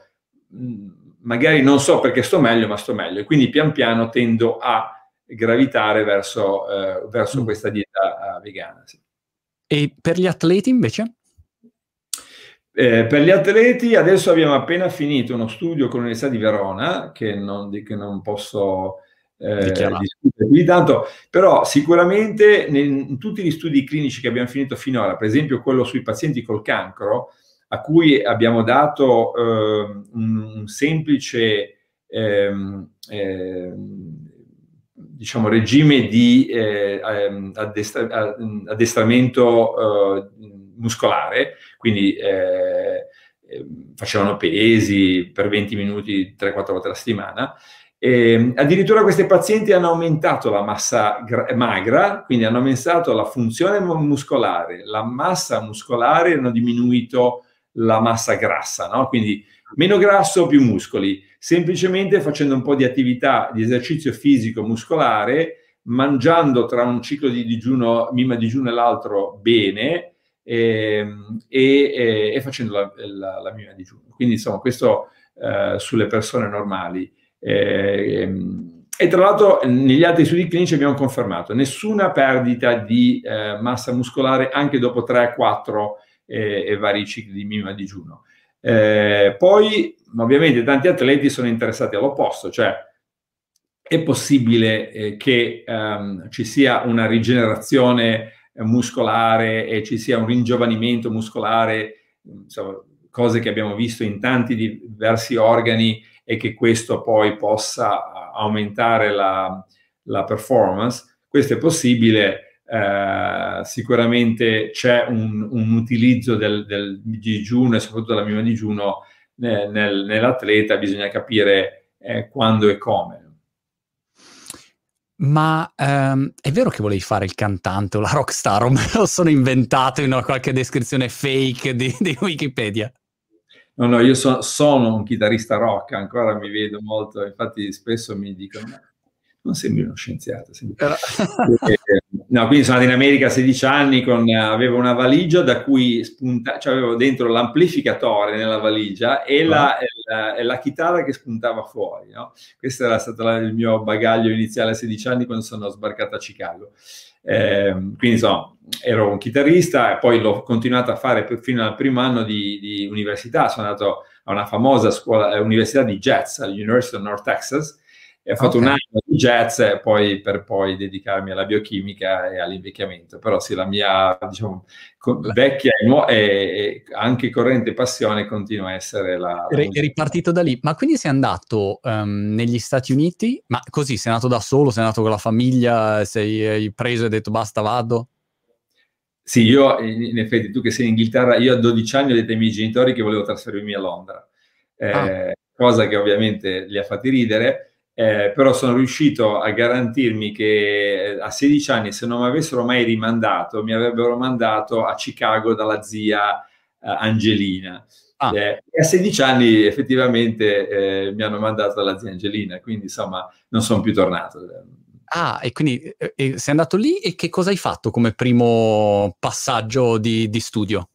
mm, magari non so perché sto meglio, ma sto meglio. E quindi pian piano tendo a gravitare verso, eh, verso mm. questa dieta uh, vegana. Sì. E per gli atleti invece? Eh, per gli atleti adesso abbiamo appena finito uno studio con l'Università di Verona, che non, che non posso eh, discutere più di tanto, però sicuramente in tutti gli studi clinici che abbiamo finito finora, per esempio quello sui pazienti col cancro, a cui abbiamo dato eh, un, un, semplice ehm, eh, diciamo, regime di eh, ehm, addestra- addestramento eh, muscolare, quindi eh, ehm, facevano pesi per 20 minuti 3-4 volte alla settimana. E, addirittura questi pazienti hanno aumentato la massa gra- magra, quindi hanno aumentato la funzione muscolare, la massa muscolare hanno diminuito la massa grassa, no? quindi meno grasso, più muscoli, semplicemente facendo un po' di attività di esercizio fisico muscolare, mangiando tra un ciclo di digiuno, mima digiuno e l'altro bene ehm, e, e, e facendo la, la, la, mima digiuno. Quindi insomma questo eh, sulle persone normali. Eh, e tra l'altro negli altri studi clinici abbiamo confermato nessuna perdita di eh, massa muscolare anche dopo 3, 4 eh, e vari cicli di minima digiuno. Eh, poi ovviamente tanti atleti sono interessati all'opposto, cioè è possibile eh, che ehm, ci sia una rigenerazione muscolare e ci sia un ringiovanimento muscolare, insomma, cose che abbiamo visto in tanti diversi organi e che questo poi possa aumentare la, la performance. Questo è possibile, eh, sicuramente c'è un, un utilizzo del, del, digiuno e soprattutto della mima digiuno nel, nel, nell'atleta, bisogna capire eh, quando e come. Ma ehm, è vero che volevi fare il cantante o la rockstar o me lo sono inventato in una qualche descrizione fake di, di Wikipedia? No, no, io so, sono un chitarrista rock, ancora mi vedo molto, infatti spesso mi dicono, non sembri uno scienziato. Sembri... no, quindi sono andato in America a 16 anni, con, avevo una valigia da cui spunta, cioè avevo dentro l'amplificatore nella valigia e la, e la, e la chitarra che spuntava fuori. No? Questo era stato la, il mio bagaglio iniziale a 16 anni quando sono sbarcato a Chicago. Eh, quindi insomma, ero un chitarrista e poi l'ho continuato a fare per, fino al primo anno di, di, università. Sono andato a una famosa scuola, eh, università di jazz, all'University of North Texas, e ho fatto okay. un anno di jazz poi, per poi dedicarmi alla biochimica e all'invecchiamento. Però sì, la mia diciamo, vecchia e, anche corrente passione continua a essere la... Eri ripartito da lì, ma quindi sei andato um, negli Stati Uniti, ma così sei nato da solo, sei nato con la famiglia, sei preso e hai detto basta vado? Sì, io in effetti, tu che sei in Inghilterra, io a 12 anni ho detto ai miei genitori che volevo trasferirmi a Londra, eh, ah. cosa che ovviamente li ha fatti ridere, eh, però sono riuscito a garantirmi che eh, a 16 anni, se non mi avessero mai rimandato, mi avrebbero mandato a Chicago dalla zia eh, Angelina. Ah. Eh, e a 16 anni effettivamente eh, mi hanno mandato dalla zia Angelina, quindi insomma non sono più tornato. Ah, e quindi eh, sei andato lì e che cosa hai fatto come primo passaggio di, di studio?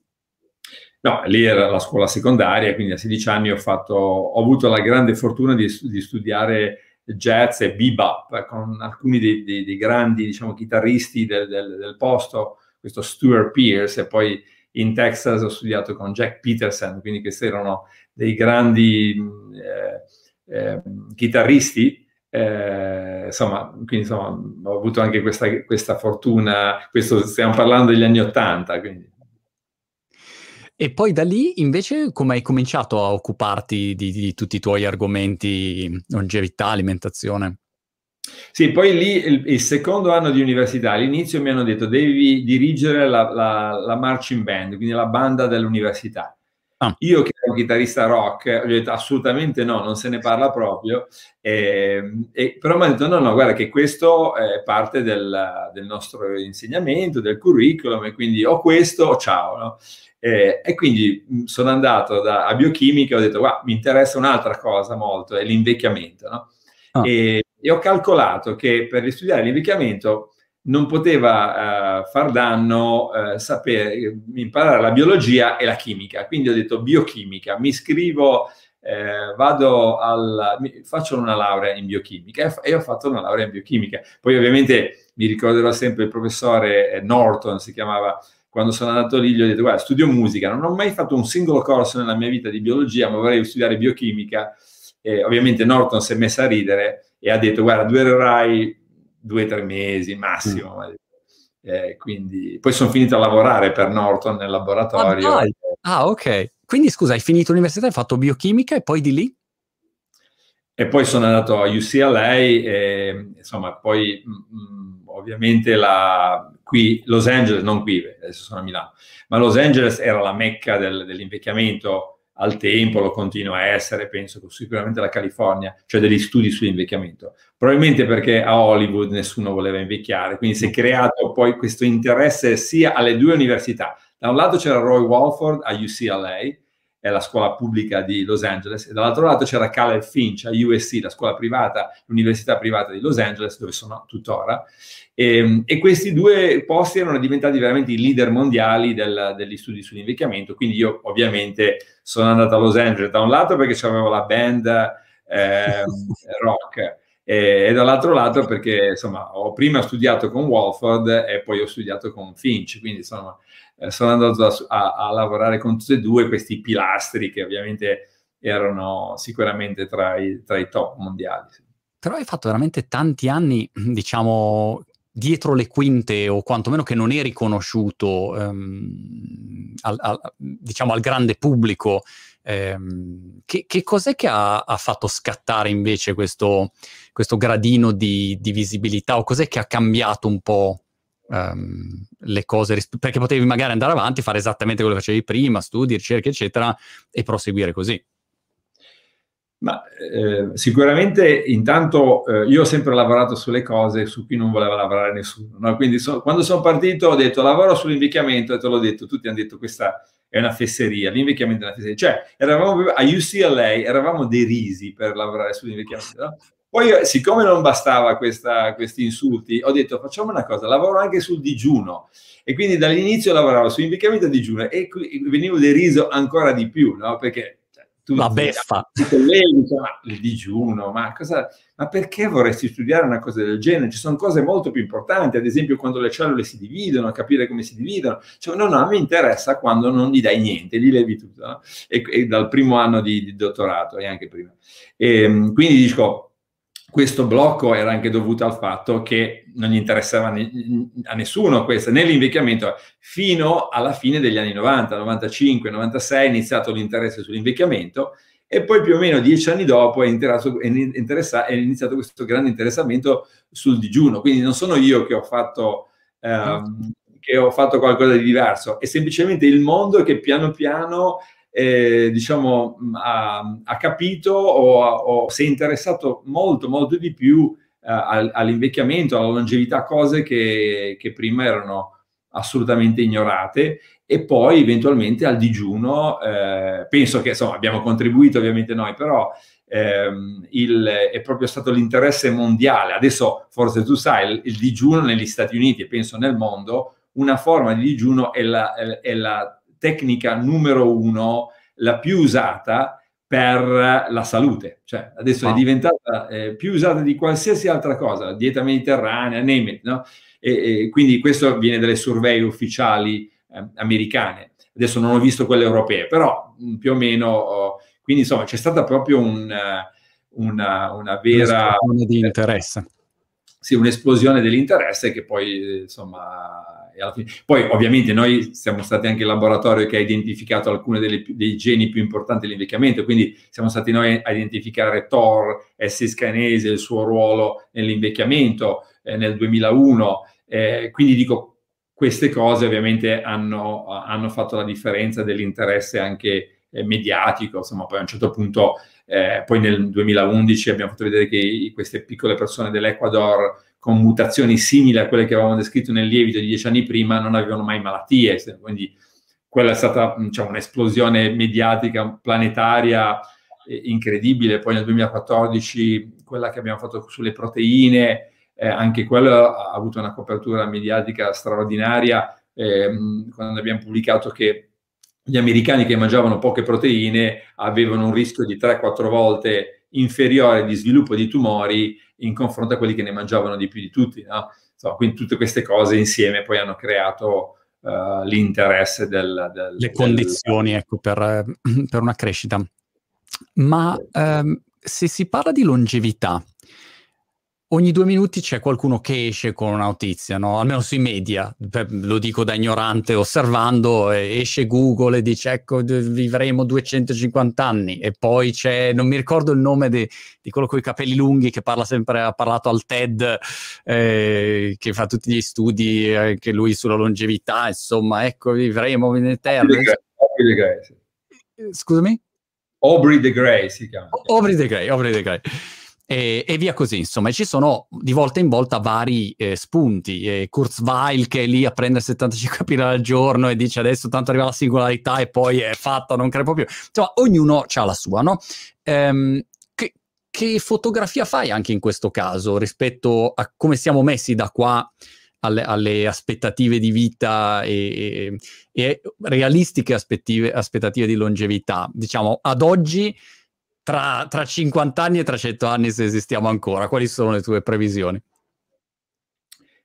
No, lì era la scuola secondaria, quindi a 16 anni ho, fatto, ho avuto la grande fortuna di, di studiare jazz e bebop con alcuni dei, dei, dei grandi diciamo, chitarristi del, del, del, posto, questo Stuart Pierce e poi in Texas ho studiato con Jack Peterson, quindi questi erano dei grandi eh, eh, chitarristi. Eh, insomma, quindi insomma, ho avuto anche questa, questa fortuna, questo stiamo parlando degli anni Ottanta, quindi e poi da lì invece come hai cominciato a occuparti di, di tutti i tuoi argomenti longevità, alimentazione? Sì, poi lì il, il, secondo anno di università, all'inizio mi hanno detto devi dirigere la, la, la marching band, quindi la banda dell'università. Ah. Io che ero chitarrista rock, ho detto assolutamente no, non se ne parla proprio, e, e, però mi hanno detto no, no, guarda che questo è parte del, del nostro insegnamento, del curriculum, e quindi o questo ciao. No? Eh, e quindi mh, sono andato da, a biochimica e ho detto, guarda, mi interessa un'altra cosa molto, è l'invecchiamento. No? Oh. E, e, ho calcolato che per studiare l'invecchiamento non poteva uh, far danno uh, sapere, imparare la biologia e la chimica. Quindi ho detto biochimica, mi iscrivo, eh, vado al, faccio una laurea in biochimica e, e ho fatto una laurea in biochimica. Poi ovviamente mi ricorderò sempre il professore Norton, si chiamava quando sono andato lì gli ho detto guarda studio musica, non ho mai fatto un singolo corso nella mia vita di biologia, ma vorrei studiare biochimica. E ovviamente Norton si è messa a ridere e ha detto guarda durerai due o tre mesi massimo. Mm. Eh, quindi poi sono finito a lavorare per Norton nel laboratorio. Ah, ah, ok. Quindi scusa, hai finito l'università, hai fatto biochimica e poi di lì? E poi sono andato a UCLA e insomma poi mh, mm, ovviamente la, qui Los Angeles, non qui, adesso sono a Milano, ma Los Angeles era la mecca del, dell'invecchiamento al tempo, lo continua a essere, penso sicuramente la California, cioè degli studi sull'invecchiamento. Probabilmente perché a Hollywood nessuno voleva invecchiare, quindi si è creato poi questo interesse sia alle due università. Da un lato c'era Roy Walford a UCLA, è la scuola pubblica di Los Angeles, e dall'altro lato c'era Caleb Finch a USC, la scuola privata, l'università privata di Los Angeles, dove sono tuttora. E, ehm, e questi due posti erano diventati veramente i leader mondiali del, degli studi sull'invecchiamento. Quindi io ovviamente sono andato a Los Angeles da un lato perché avevo la band eh, rock. E, e, dall'altro lato perché insomma ho prima studiato con Walford e poi ho studiato con Finch, quindi insomma eh, sono andato a, a, lavorare con tutti e due questi pilastri che ovviamente erano sicuramente tra i, tra i top mondiali. Però hai fatto veramente tanti anni, diciamo, dietro le quinte o quantomeno che non è riconosciuto ehm, al, al, diciamo al grande pubblico. Ehm, che, che, cos'è che ha, ha, fatto scattare invece questo, questo gradino di, di, visibilità o cos'è che ha cambiato un po' um, le cose, perché potevi magari andare avanti, fare esattamente quello che facevi prima, studi, ricerche, eccetera, e proseguire così. Ma eh, sicuramente intanto eh, io ho sempre lavorato sulle cose su cui non voleva lavorare nessuno. No? Quindi so, quando sono partito ho detto lavoro sull'invecchiamento e te l'ho detto, tutti hanno detto questa è una fesseria, l'invecchiamento è una fesseria. Cioè, eravamo a UCLA, eravamo derisi per lavorare sull'invecchiamento. No? Poi, siccome non bastava questa, questi insulti, ho detto facciamo una cosa, lavoro anche sul digiuno. E quindi dall'inizio lavoravo sull'invecchiamento a digiuno e venivo deriso ancora di più, no? Perché cioè, tutti, la beffa. I colleghi dicevano, ma il digiuno, ma, cosa, ma perché vorresti studiare una cosa del genere? Ci sono cose molto più importanti, ad esempio quando le cellule si dividono, capire come si dividono. Cioè, no, no, a me interessa quando non gli dai niente, gli levi tutto. No? E, e, dal primo anno di, di dottorato e anche prima. E, ehm, quindi dico, questo blocco era anche dovuto al fatto che non gli interessava a nessuno questo, né l'invecchiamento, fino alla fine degli anni 90, 95, 96 è iniziato l'interesse sull'invecchiamento e poi più o meno dieci anni dopo è, è, iniziato questo grande interessamento sul digiuno. Quindi non sono io che ho fatto, ehm, che ho fatto qualcosa di diverso, è semplicemente il mondo che piano piano eh, diciamo, ha, ha, capito o, o, si è interessato molto, molto di più eh, all'invecchiamento, alla longevità, cose che, che, prima erano assolutamente ignorate e poi eventualmente al digiuno. Eh, penso che insomma abbiamo contribuito ovviamente noi, però ehm, il, è proprio stato l'interesse mondiale. Adesso forse tu sai, il, il digiuno negli Stati Uniti e penso nel mondo, una forma di digiuno è la, è la tecnica numero uno, la più usata per la salute. Cioè, adesso wow. è diventata eh, più usata di qualsiasi altra cosa, dieta mediterranea, name it, no? E, e quindi questo viene dalle survey ufficiali eh, americane. Adesso non ho visto quelle europee, però mh, mm, più o meno... Oh, quindi insomma c'è stata proprio un, una, una vera... di interesse. Sì, un'esplosione dell'interesse che poi insomma poi ovviamente noi siamo stati anche il laboratorio che ha identificato alcuni dei geni più importanti dell'invecchiamento, quindi siamo stati noi a identificare TOR, S scanese, il suo ruolo nell'invecchiamento eh, nel 2001. Eh, quindi dico, queste cose ovviamente hanno, hanno fatto la differenza dell'interesse anche eh, mediatico, insomma poi a un certo punto, eh, poi nel 2011 abbiamo fatto vedere che queste piccole persone dell'Ecuador con mutazioni simili a quelle che avevamo descritto nel lievito di dieci anni prima non avevano mai malattie, quindi quella è stata diciamo, un'esplosione mediatica planetaria eh, incredibile. Poi nel 2014 quella che abbiamo fatto sulle proteine, eh, anche quella ha avuto una copertura mediatica straordinaria eh, quando abbiamo pubblicato che gli americani che mangiavano poche proteine avevano un rischio di 3-4 volte inferiore di sviluppo di tumori in confronto a quelli che ne mangiavano di più di tutti. No? Insomma, quindi tutte queste cose insieme poi hanno creato uh, l'interesse del, del, Le condizioni del... ecco, per, per, una crescita. Ma um, se si parla di longevità, ogni due minuti c'è qualcuno che esce con una notizia, no? almeno sui media, lo dico da ignorante osservando, esce Google e dice ecco vivremo 250 anni e poi c'è, non mi ricordo il nome di, di quello con i capelli lunghi che parla sempre, ha parlato al TED, eh, che fa tutti gli studi anche lui sulla longevità, insomma ecco vivremo in eterno. Scusami? Aubrey de Grey si chiama. Aubrey de Grey, Aubrey de Grey. E, e, via così, insomma, ci sono di volta in volta vari eh, spunti. Eh, Kurzweil che è lì a prendere 75 pila al giorno e dice adesso tanto arriva la singolarità e poi è fatta, non crepo più. Insomma, ognuno ha la sua, no? Ehm, che, che, fotografia fai anche in questo caso rispetto a come siamo messi da qua alle, alle aspettative di vita e, e, e realistiche aspettative di longevità? Diciamo, ad oggi tra, tra 50 anni e 300 anni se esistiamo ancora? Quali sono le tue previsioni?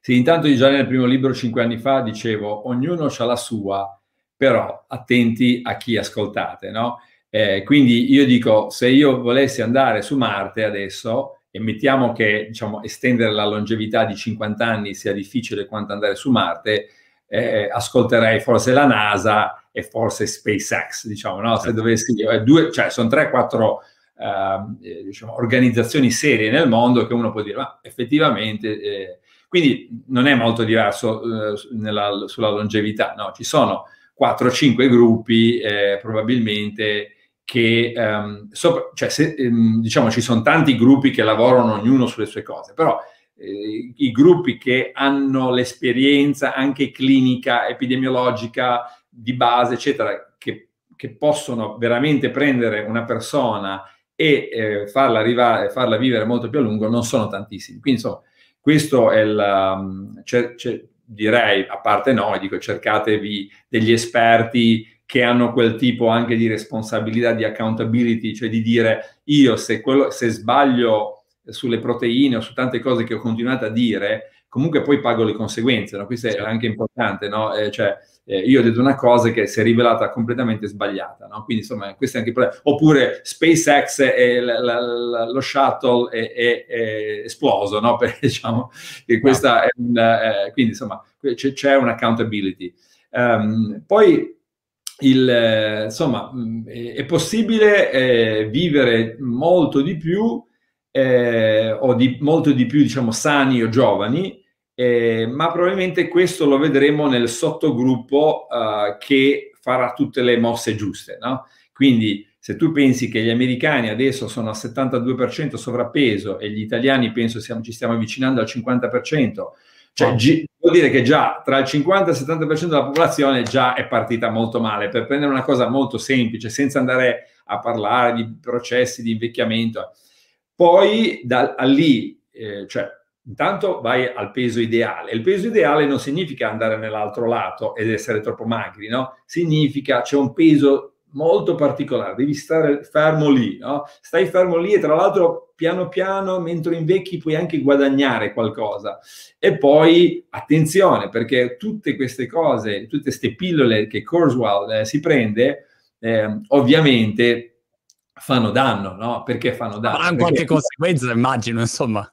Sì, intanto io già nel primo libro, cinque anni fa, dicevo, ognuno ha la sua, però attenti a chi ascoltate, no? Eh, quindi io dico, se io volessi andare su Marte adesso, e mettiamo che diciamo, estendere la longevità di 50 anni sia difficile quanto andare su Marte, eh, ascolterei forse la NASA e forse SpaceX, diciamo, no? Se certo. dovessi, eh, due, cioè sono 3-4 Ehm, eh, diciamo, organizzazioni serie nel mondo che uno può dire, ma effettivamente... Eh, quindi non è molto diverso eh, nella, sulla longevità, no? Ci sono 4-5 gruppi eh, probabilmente che, um, sopra, cioè se, um, diciamo, ci sono tanti gruppi che lavorano ognuno sulle sue cose, però eh, i gruppi che hanno l'esperienza anche clinica, epidemiologica di base, eccetera, che, che possono veramente prendere una persona e eh, farla, arrivare, farla vivere molto più a lungo non sono tantissimi. Quindi insomma, questo è il, um, c'è, c'è, direi, a parte noi, dico cercatevi degli esperti che hanno quel tipo anche di responsabilità, di accountability, cioè di dire io se, quello, se sbaglio sulle proteine o su tante cose che ho continuato a dire, comunque poi pago le conseguenze, no? questo è anche importante, no? eh, cioè, eh, io ho detto una cosa che si è rivelata completamente sbagliata, no? quindi insomma questo è anche il problema. Oppure SpaceX e la, la, la, lo shuttle è, è, è esploso, no? Perché diciamo che questa è un, eh, quindi insomma c'è, c'è un'accountability. Um, poi il, insomma, è possibile eh, vivere molto di più eh, o di, molto di più, diciamo, sani o giovani, eh, ma probabilmente questo lo vedremo nel sottogruppo uh, che farà tutte le mosse giuste. No? Quindi se tu pensi che gli americani adesso sono al 72% sovrappeso e gli italiani penso siamo, ci stiamo avvicinando al 50%, cioè, gi- vuol dire che già tra il 50 e il 70% della popolazione già è partita molto male. Per prendere una cosa molto semplice, senza andare a parlare di processi di invecchiamento, poi da, da lì, eh, cioè, intanto vai al peso ideale. Il peso ideale non significa andare nell'altro lato ed essere troppo magri, no? Significa c'è un peso molto particolare, devi stare fermo lì, no? Stai fermo lì e tra l'altro piano piano, mentre invecchi, puoi anche guadagnare qualcosa. E poi attenzione, perché tutte queste cose, tutte queste pillole che Kurzweil eh, si prende, eh, ovviamente fanno danno, no? Perché fanno danno? Avranno qualche conseguenza, immagino, insomma.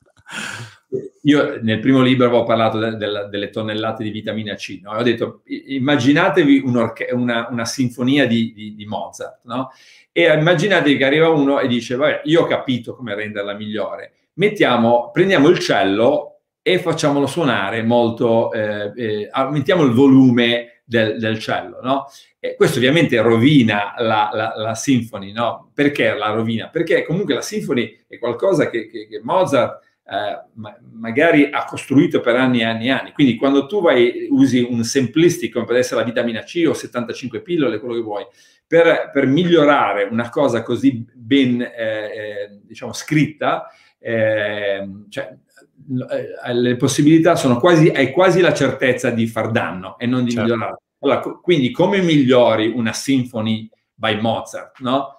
Io nel primo libro avevo parlato de- de- delle tonnellate di vitamina C, no? ho detto immaginatevi una, una, sinfonia di, di, di Mozart, no? E immaginatevi che arriva uno e dice, vabbè, io ho capito come renderla migliore, mettiamo, prendiamo il cello e facciamolo suonare molto, eh, eh, aumentiamo il volume del, del cello, no? E questo ovviamente rovina la, la, la symphony, no? Perché la rovina? Perché comunque la symphony è qualcosa che, che, che Mozart eh, ma, magari ha costruito per anni e anni e anni. Quindi quando tu vai, usi un simplistic come può essere la vitamina C o 75 pillole, quello che vuoi, per, per migliorare una cosa così ben, eh, eh diciamo, scritta, eh, cioè, eh, le possibilità sono quasi, hai quasi la certezza di far danno e non di certo. migliorare. Allora, quindi come migliori una symphony by Mozart, no?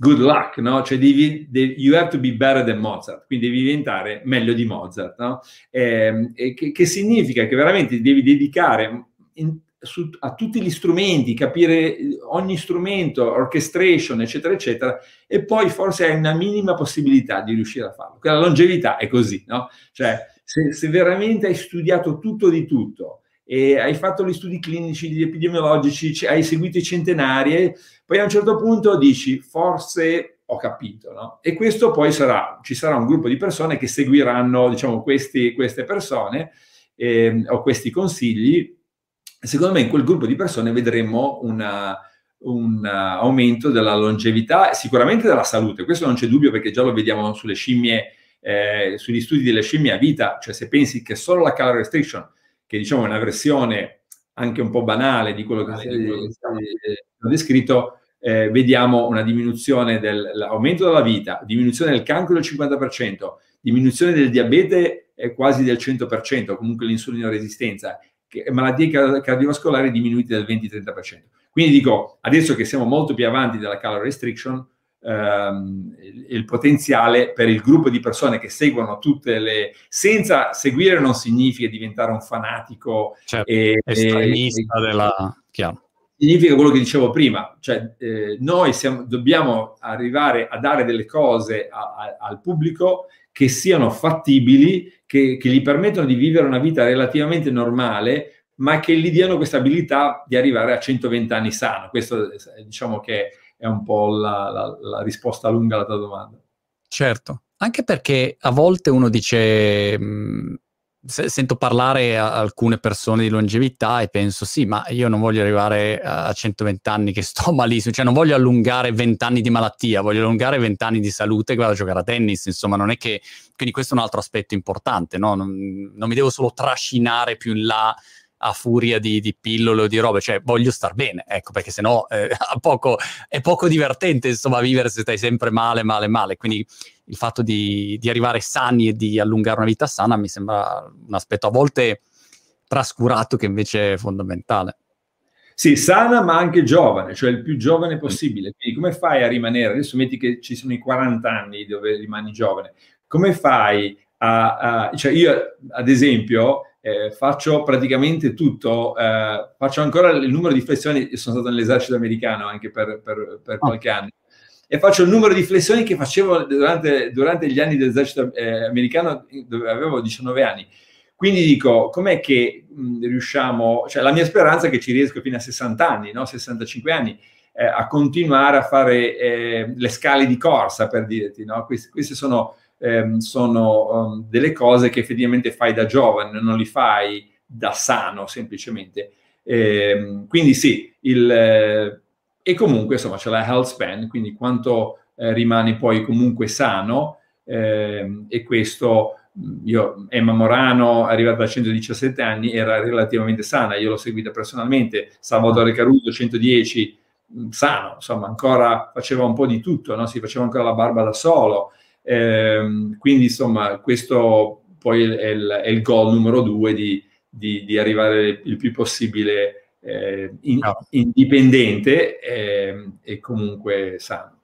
Good luck, no? Cioè devi, devi, you have to be better than Mozart, quindi devi diventare meglio di Mozart, no? Eh, che, che, significa che veramente devi dedicare in, su, a tutti gli strumenti, capire ogni strumento, orchestration, eccetera, eccetera, e poi forse hai una minima possibilità di riuscire a farlo. La longevità è così, no? Cioè, se, se veramente hai studiato tutto di tutto, e hai fatto gli studi clinici, gli epidemiologici, hai seguito i centenari, poi a un certo punto dici forse ho capito, no? E questo poi sarà, ci sarà un gruppo di persone che seguiranno, diciamo, questi, queste persone eh, o questi consigli. Secondo me in quel gruppo di persone vedremo una, un aumento della longevità, sicuramente della salute, questo non c'è dubbio perché già lo vediamo sulle scimmie, eh, sugli studi delle scimmie a vita, cioè se pensi che solo la calorie restriction che diciamo è una versione anche un po' banale di quello che ho descritto, eh, vediamo una diminuzione dell'aumento della vita, diminuzione del cancro del 50%, diminuzione del diabete eh, quasi del 100%, comunque l'insulino resistenza, malattie cardiovascolari diminuite del 20-30%. Quindi dico, adesso che siamo molto più avanti della calorie restriction, ehm, il, potenziale per il gruppo di persone che seguono tutte le... senza seguire non significa diventare un fanatico certo, e, estremista e, della... Chiaro. Significa quello che dicevo prima, cioè eh, noi siamo, dobbiamo arrivare a dare delle cose a, a, al pubblico che siano fattibili, che, che gli permettono di vivere una vita relativamente normale, ma che gli diano questa abilità di arrivare a 120 anni sano. Questo diciamo che è un po' la, la, la risposta lunga alla tua domanda. Certo, anche perché a volte uno dice, mh, mm, se, sento parlare a alcune persone di longevità e penso sì, ma io non voglio arrivare a 120 anni che sto malissimo, cioè non voglio allungare 20 anni di malattia, voglio allungare 20 anni di salute che vado a giocare a tennis, insomma non è che, quindi questo è un altro aspetto importante, no? non, non mi devo solo trascinare più in là a furia di, di, pillole o di robe, cioè voglio star bene, ecco, perché sennò eh, poco, è poco divertente, insomma, vivere se stai sempre male, male, male. Quindi il fatto di, di, arrivare sani e di allungare una vita sana mi sembra un aspetto a volte trascurato che invece è fondamentale. Sì, sana ma anche giovane, cioè il più giovane possibile. Quindi come fai a rimanere? Adesso metti che ci sono i 40 anni dove rimani giovane. Come fai a... a cioè io, ad esempio, eh, faccio praticamente tutto, eh, faccio ancora il numero di flessioni, sono stato nell'esercito americano anche per, per, per ah. qualche anno, e faccio il numero di flessioni che facevo durante, durante gli anni dell'esercito eh, americano dove avevo 19 anni. Quindi dico, com'è che mh, riusciamo, cioè la mia speranza è che ci riesco fino a 60 anni, no? 65 anni, eh, a continuare a fare eh, le scale di corsa, per dirti, no? Queste, queste sono ehm, sono um, delle cose che effettivamente fai da giovane, non li fai da sano semplicemente. Eh, quindi sì, il, eh, e comunque insomma c'è la health span, quindi quanto eh, rimani poi comunque sano ehm, e questo io, Emma Morano, arrivata a 117 anni, era relativamente sana, io l'ho seguita personalmente, Salvatore Caruso, 110, sano, insomma, ancora faceva un po' di tutto, no? si faceva ancora la barba da solo, eh, quindi insomma questo poi è il, è il goal numero due di, di, di, arrivare il più possibile eh, in, indipendente eh, e comunque sano.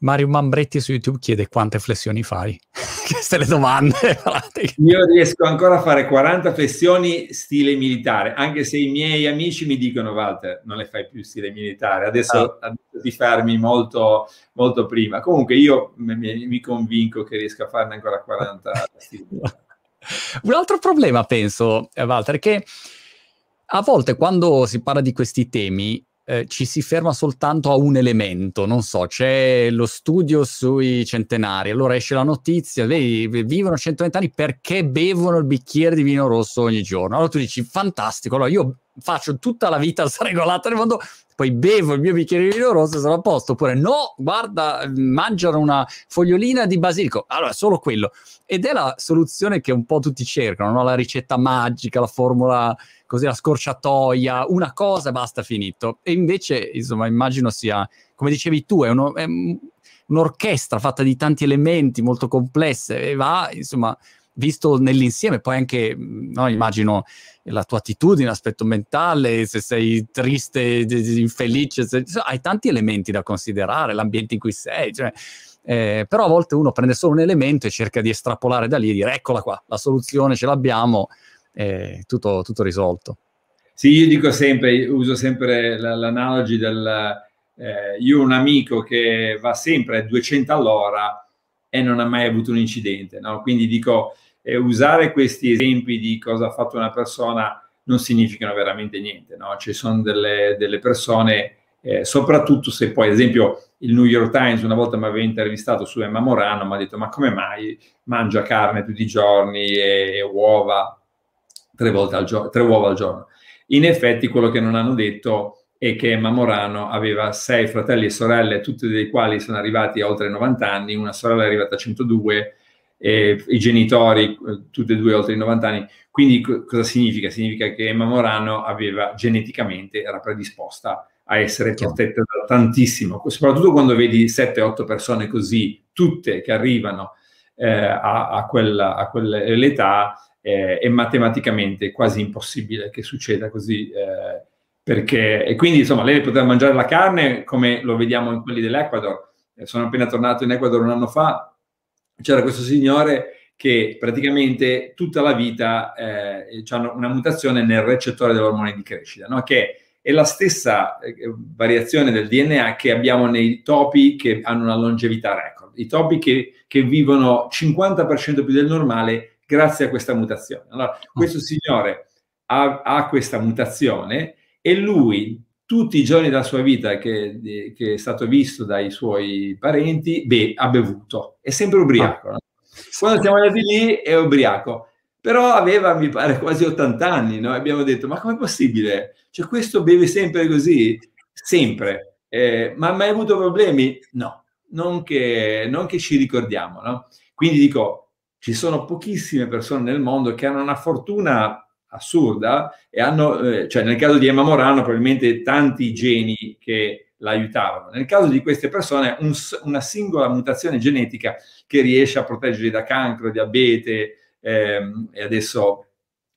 Mario Mambretti su YouTube chiede quante flessioni fai. Queste le domande. Io riesco ancora a fare 40 flessioni stile militare, anche se i miei amici mi dicono Walter, non le fai più stile militare, adesso, ah. adesso ti fermi molto, molto prima. Comunque io mi, mi convinco che riesco a farne ancora 40 stile Un altro problema, penso, eh, Walter, è che a volte quando si parla di questi temi eh, ci si ferma soltanto a un elemento, non so, c'è lo studio sui centenari, allora esce la notizia, vedi, vivono 120 anni perché bevono il bicchiere di vino rosso ogni giorno. Allora tu dici, fantastico, allora io faccio tutta la vita sregolata nel mondo, poi bevo il mio bicchiere di vino rosso e sono a posto, oppure no, guarda, mangiano una fogliolina di basilico, allora solo quello. Ed è la soluzione che un po' tutti cercano, no? la ricetta magica, la formula così la scorciatoia, una cosa e basta, finito. E invece, insomma, immagino sia, come dicevi tu, è, uno, è un'orchestra fatta di tanti elementi molto complesse e va, insomma, visto nell'insieme, poi anche, no, immagino la tua attitudine, l'aspetto mentale, se sei triste, infelice, se, hai tanti elementi da considerare, l'ambiente in cui sei, cioè, eh, però a volte uno prende solo un elemento e cerca di estrapolare da lì e dire eccola qua, la soluzione ce l'abbiamo, eh, tutto, tutto risolto. Sì, io dico sempre, uso sempre l'analogy del... Eh, io ho un amico che va sempre a 200 all'ora e non ha mai avuto un incidente, no? Quindi dico, eh, usare questi esempi di cosa ha fatto una persona non significano veramente niente, no? Ci sono delle, delle persone, eh, soprattutto se poi, ad esempio, il New York Times una volta mi aveva intervistato su Emma Morano, mi ha detto, ma come mai mangia carne tutti i giorni e, e uova tre, volte al giorno, tre uova al giorno? In effetti quello che non hanno detto è che Emma Morano aveva sei fratelli e sorelle, tutti dei quali sono arrivati a oltre 90 anni, una sorella è arrivata a 102, eh, i genitori, tutti e due oltre i 90 anni. Quindi co- cosa significa? Significa che Emma Morano aveva geneticamente, era predisposta a essere protetta da tantissimo, soprattutto quando vedi 7-8 persone così, tutte che arrivano eh, a, a, quella, a quell'età, eh, è matematicamente quasi impossibile che succeda così. Eh, perché, e quindi insomma lei poteva mangiare la carne come lo vediamo in quelli dell'Ecuador. Eh, sono appena tornato in Ecuador un anno fa, c'era questo signore che praticamente tutta la vita eh, hanno una mutazione nel recettore dell'ormone di crescita, no? che è la stessa eh, variazione del DNA che abbiamo nei topi che hanno una longevità record. I topi che, che vivono 50% più del normale grazie a questa mutazione. Allora, questo signore ha, ha questa mutazione e lui tutti i giorni della sua vita che, che, è stato visto dai suoi parenti, beh, ha bevuto, è sempre ubriaco. No? Quando siamo andati lì è ubriaco, però aveva, mi pare, quasi 80 anni, no? abbiamo detto, ma com'è possibile? Cioè questo beve sempre così? Sempre. Eh, ma ha mai avuto problemi? No, non che, non che ci ricordiamo. No? Quindi dico, ci sono pochissime persone nel mondo che hanno una fortuna assurda e hanno, eh, cioè nel caso di Emma Morano probabilmente tanti geni che l'aiutavano. Nel caso di queste persone un, una singola mutazione genetica che riesce a proteggerli da cancro, diabete ehm, e adesso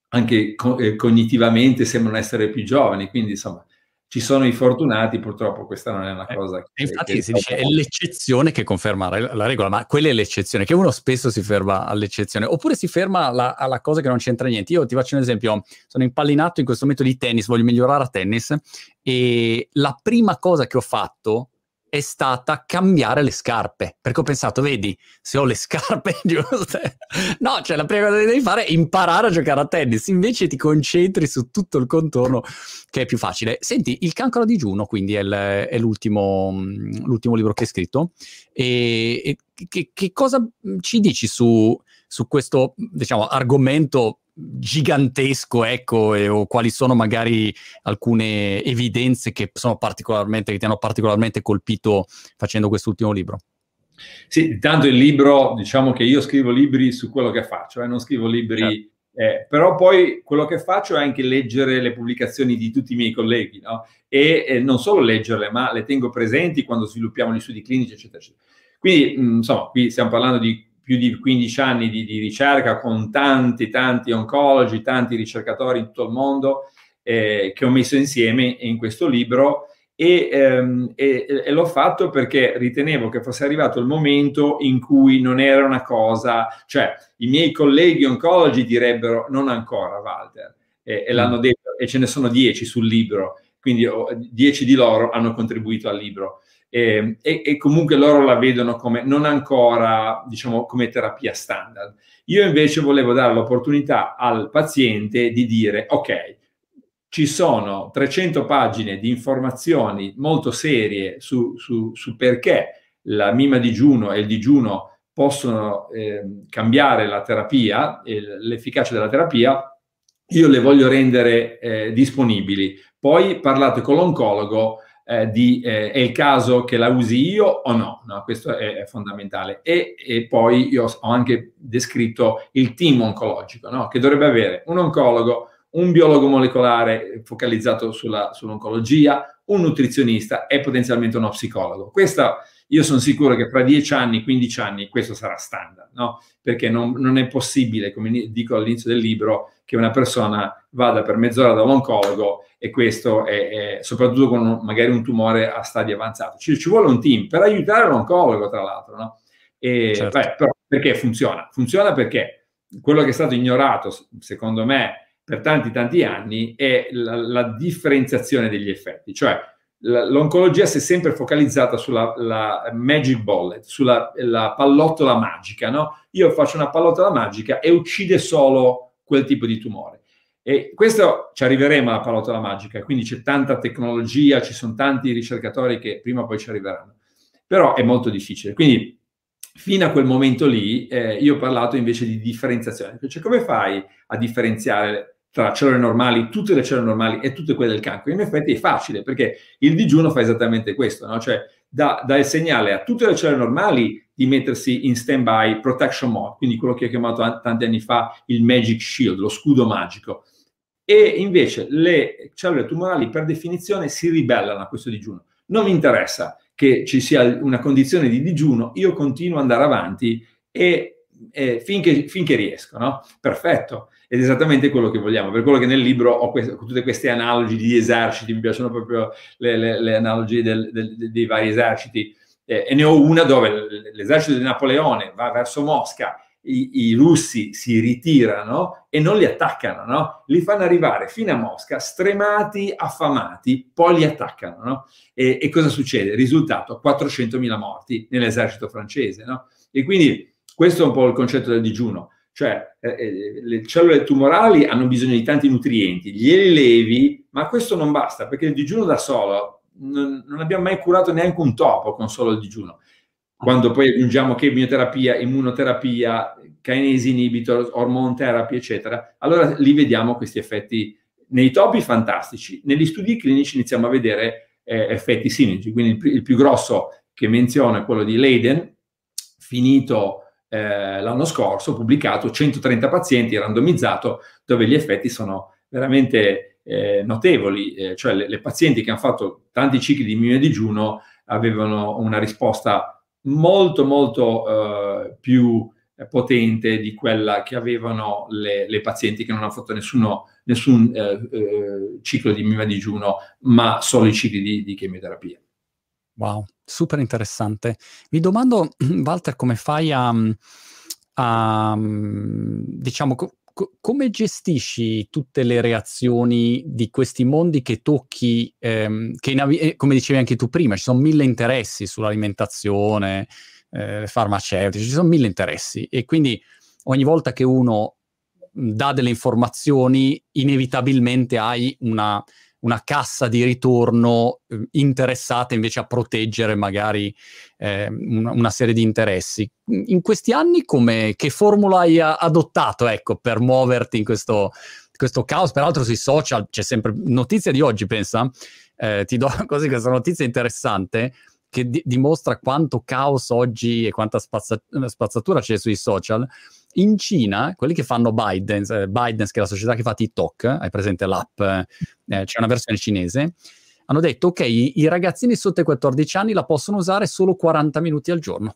anche co- eh, cognitivamente sembrano essere più giovani, quindi insomma ci sono i fortunati, purtroppo questa non è una eh, cosa che... Infatti che si dice è l'eccezione che conferma la regola, ma quella è l'eccezione, che uno spesso si ferma all'eccezione, oppure si ferma alla, alla cosa che non c'entra niente. Io ti faccio un esempio, sono impallinato in questo momento di tennis, voglio migliorare a tennis, e la prima cosa che ho fatto è stata cambiare le scarpe, perché ho pensato, vedi, se ho le scarpe giuste, no, cioè la prima cosa che devi fare è imparare a giocare a tennis, invece ti concentri su tutto il contorno che è più facile. Senti, Il cancro a digiuno, quindi è, il, è l'ultimo, l'ultimo, libro che hai scritto, e, e che, che, cosa ci dici su, su questo, diciamo, argomento gigantesco, ecco, e, o quali sono magari alcune evidenze che, sono particolarmente, che ti hanno particolarmente colpito facendo quest'ultimo libro? Sì, intanto il libro, diciamo che io scrivo libri su quello che faccio, eh, non scrivo libri, certo. eh, però poi quello che faccio è anche leggere le pubblicazioni di tutti i miei colleghi, no? E eh, non solo leggerle, ma le tengo presenti quando sviluppiamo gli studi clinici, eccetera, eccetera. Quindi, mh, insomma, qui stiamo parlando di più di 15 anni di, di, ricerca con tanti, tanti oncologi, tanti ricercatori in tutto il mondo eh, che ho messo insieme in questo libro e, ehm, e, e, l'ho fatto perché ritenevo che fosse arrivato il momento in cui non era una cosa, cioè i miei colleghi oncologi direbbero non ancora Walter e, e l'hanno mm. detto e ce ne sono 10 sul libro, quindi 10 di loro hanno contribuito al libro e, e, comunque loro la vedono come non ancora, diciamo, come terapia standard. Io invece volevo dare l'opportunità al paziente di dire, ok, ci sono 300 pagine di informazioni molto serie su, su, su perché la mima digiuno e il digiuno possono eh, cambiare la terapia, l'efficacia della terapia, io le voglio rendere eh, disponibili. Poi parlate con l'oncologo eh, di eh, è il caso che la usi io o no, no questo è, è fondamentale. E, e, poi io ho anche descritto il team oncologico, no? che dovrebbe avere un oncologo, un biologo molecolare focalizzato sulla, sull'oncologia, un nutrizionista e potenzialmente uno psicologo. Questa io sono sicuro che fra 10 anni, 15 anni, questo sarà standard, no? Perché non, non, è possibile, come dico all'inizio del libro, che una persona vada per mezz'ora dall'oncologo e questo è, è soprattutto con un, magari un tumore a stadio avanzato. Ci, ci, vuole un team per aiutare l'oncologo, tra l'altro, no? E, certo. beh, però, perché funziona? Funziona perché quello che è stato ignorato, secondo me, per tanti tanti anni è la, la differenziazione degli effetti, cioè l'oncologia si è sempre focalizzata sulla magic bullet, sulla pallottola magica, no? Io faccio una pallottola magica e uccide solo quel tipo di tumore. E questo ci arriveremo alla pallottola magica, quindi c'è tanta tecnologia, ci sono tanti ricercatori che prima o poi ci arriveranno. Però è molto difficile. Quindi fino a quel momento lì eh, io ho parlato invece di differenziazione. Cioè come fai a differenziare tra cellule normali, tutte le cellule normali e tutte quelle del cancro. In effetti è facile perché il digiuno fa esattamente questo, no? cioè dà, dà, il segnale a tutte le cellule normali di mettersi in stand-by protection mode, quindi quello che ho chiamato tanti anni fa il magic shield, lo scudo magico. E invece le cellule tumorali per definizione si ribellano a questo digiuno. Non mi interessa che ci sia una condizione di digiuno, io continuo ad andare avanti e, e finché, finché riesco, no? Perfetto ed è esattamente quello che vogliamo. Per quello che nel libro ho queste, tutte queste analogie di eserciti, mi piacciono proprio le, le, le analogie del, del, dei vari eserciti. Eh, e ne ho una dove l'esercito di Napoleone va verso Mosca, i, i, russi si ritirano e non li attaccano, no? li fanno arrivare fino a Mosca, stremati, affamati, poi li attaccano. No? E, e, cosa succede? Risultato, 400.000 morti nell'esercito francese. No? E quindi questo è un po' il concetto del digiuno. Cioè, eh, eh, le cellule tumorali hanno bisogno di tanti nutrienti, glieli levi, ma questo non basta, perché il digiuno da solo, non, non abbiamo mai curato neanche un topo con solo il digiuno. Quando poi aggiungiamo chemioterapia, immunoterapia, kinase inhibitor, hormone therapy, eccetera, allora lì vediamo questi effetti nei topi fantastici. Negli studi clinici iniziamo a vedere eh, effetti simili. Quindi il, il, più grosso che menziono è quello di Leiden, finito eh, l'anno scorso, pubblicato 130 pazienti randomizzato, dove gli effetti sono veramente eh, notevoli, eh, cioè le, le, pazienti che hanno fatto tanti cicli di immunodigiuno avevano una risposta molto molto eh, più potente di quella che avevano le, le, pazienti che non hanno fatto nessuno, nessun eh, eh, ciclo di immunodigiuno, ma solo i cicli di, di chemioterapia. Wow, super interessante. Mi domando, Walter, come fai a, a diciamo, co- come gestisci tutte le reazioni di questi mondi che tocchi, ehm, che navi- eh, come dicevi anche tu prima, ci sono mille interessi sull'alimentazione, eh, farmaceutici, ci sono mille interessi e quindi ogni volta che uno dà delle informazioni, inevitabilmente hai una una cassa di ritorno eh, interessata invece a proteggere magari eh, una, una, serie di interessi. In questi anni che formula hai adottato ecco, per muoverti in questo, questo caos? Peraltro sui social c'è sempre notizia di oggi, pensa, eh, ti do così questa notizia interessante che di- dimostra quanto caos oggi e quanta spazza- spazzatura c'è sui social in Cina, quelli che fanno Biden, eh, Biden, che è la società che fa TikTok, hai presente l'app, eh, c'è una versione cinese, hanno detto ok, i, i ragazzini sotto i 14 anni la possono usare solo 40 minuti al giorno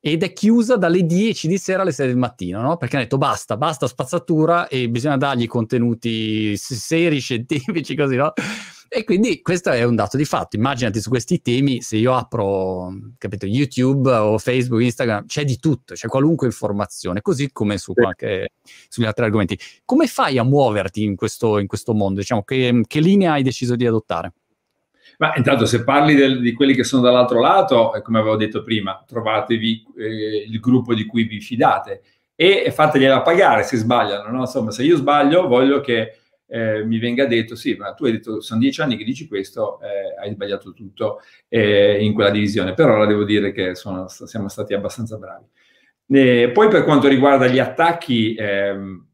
ed è chiusa dalle 10 di sera alle 6 del mattino, no? Perché hanno detto basta, basta spazzatura e bisogna dargli contenuti seri, scientifici, così, no? E quindi questo è un dato di fatto. Immaginati su questi temi, se io apro, capito, YouTube o Facebook, Instagram, c'è di tutto, c'è qualunque informazione, così come su qualche, sugli altri argomenti. Come fai a muoverti in questo, in questo mondo? Diciamo, che, che linea hai deciso di adottare? Ma intanto se parli del, di quelli che sono dall'altro lato, come avevo detto prima, trovatevi eh, il gruppo di cui vi fidate e fategliela pagare se sbagliano. No? Insomma, se io sbaglio, voglio che eh, mi venga detto, sì, ma tu hai detto, sono dieci anni che dici questo, eh, hai sbagliato tutto eh, in quella divisione. Per ora devo dire che sono, siamo stati abbastanza bravi. poi per quanto riguarda gli attacchi, ehm,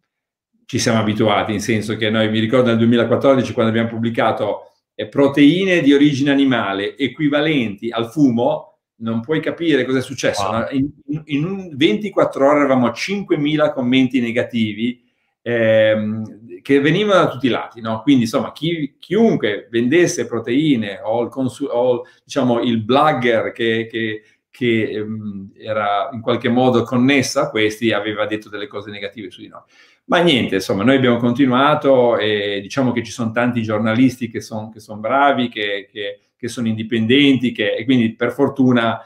ci siamo abituati, in senso che noi, mi ricordo nel 2014, quando abbiamo pubblicato proteine di origine animale equivalenti al fumo, non puoi capire cosa è successo. Wow. In, in, 24 ore avevamo 5.000 commenti negativi ehm, che venivano da tutti i lati. No? Quindi, insomma, chi, chiunque vendesse proteine o il, consu- o, diciamo, il blogger che, che, che ehm, era in qualche modo connessa a questi aveva detto delle cose negative su di noi. Ma niente, insomma, noi abbiamo continuato e diciamo che ci sono tanti giornalisti che sono son bravi, che, che, sono indipendenti e quindi per fortuna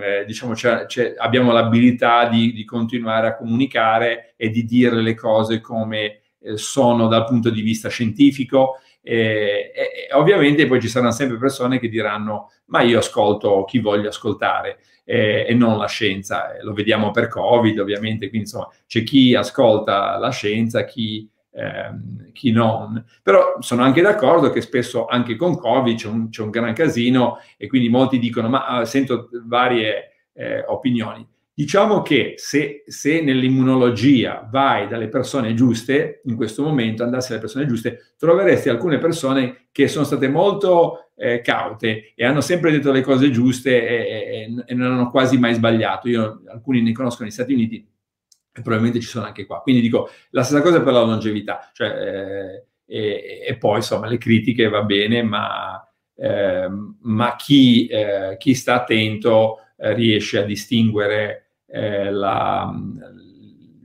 eh, diciamo, c'è, c'è, abbiamo l'abilità di, di, continuare a comunicare e di dire le cose come sono dal punto di vista scientifico. E, e, ovviamente poi ci saranno sempre persone che diranno ma io ascolto chi voglio ascoltare eh, e non la scienza. lo vediamo per Covid ovviamente, quindi insomma c'è chi ascolta la scienza, chi, ehm, chi non. Però sono anche d'accordo che spesso anche con Covid c'è un, c'è un gran casino e quindi molti dicono ma ah, sento varie eh, opinioni. Diciamo che se, se, nell'immunologia vai dalle persone giuste, in questo momento andassi dalle persone giuste, troveresti alcune persone che sono state molto eh, caute e hanno sempre detto le cose giuste e, e, e, non hanno quasi mai sbagliato. Io alcuni ne conosco negli Stati Uniti e probabilmente ci sono anche qua. Quindi dico la stessa cosa per la longevità. Cioè, eh, e, e, poi insomma le critiche va bene, ma, eh, ma chi, eh, chi, sta attento eh, riesce a distinguere eh, la,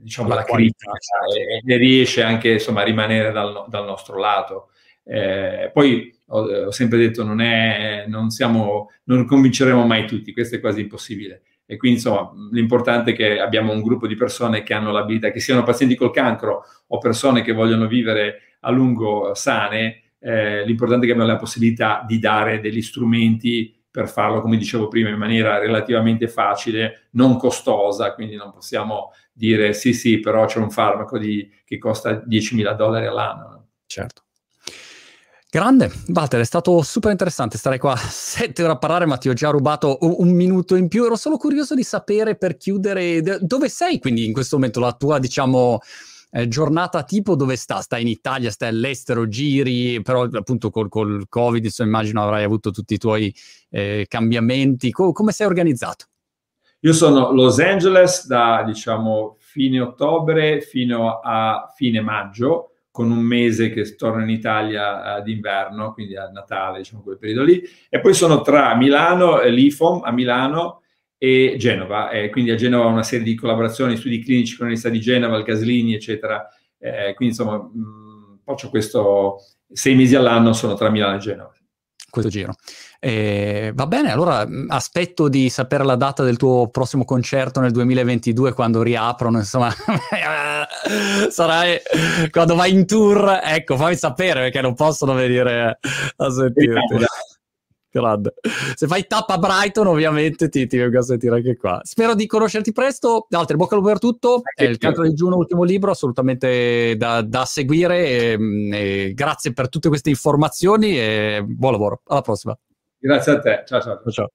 diciamo, la, la critica e, e, riesce anche insomma, a rimanere dal, dal nostro lato. Eh, poi ho, ho, sempre detto non, è, non, siamo, non convinceremo mai tutti, questo è quasi impossibile. E quindi insomma l'importante è che abbiamo un gruppo di persone che hanno l'abilità, che siano pazienti col cancro o persone che vogliono vivere a lungo sane, eh, l'importante è che abbiamo la possibilità di dare degli strumenti per farlo, come dicevo prima, in maniera relativamente facile, non costosa, quindi non possiamo dire sì, sì, però c'è un farmaco di, che costa 10.000 dollari all'anno. Certo. Grande, Walter, è stato super interessante stare qua sette ore a parlare, ma ti ho già rubato un, minuto in più. Ero solo curioso di sapere per chiudere dove sei, quindi in questo momento la tua, diciamo, eh, giornata tipo dove sta? Stai in Italia, stai all'estero, giri, però appunto col, col Covid insomma, immagino avrai avuto tutti i tuoi eh, cambiamenti. Co- come sei organizzato? Io sono Los Angeles da diciamo fine ottobre fino a fine maggio, con un mese che torno in Italia ad inverno, quindi a Natale, diciamo quel periodo lì, e poi sono tra Milano, e l'IFOM a Milano e Genova. Eh, quindi a Genova una serie di collaborazioni, studi clinici con l'Università di Genova, il Caslini, eccetera. Eh, quindi insomma, mh, faccio questo sei mesi all'anno, sono tra Milano e Genova. Questo giro. Eh, va bene, allora aspetto di sapere la data del tuo prossimo concerto nel 2022 quando riaprono, insomma, sarai quando vai in tour, ecco, fammi sapere perché non possono venire a sentirti. Grande. Se fai tappa Brighton, ovviamente ti, ti, vengo a sentire anche qua. Spero di conoscerti presto. Altre, bocca al lupo per tutto. È il Canto di Giuno, ultimo libro, assolutamente da, da seguire. E, e grazie per tutte queste informazioni e buon lavoro. Alla prossima. Grazie a te. Ciao. ciao. ciao.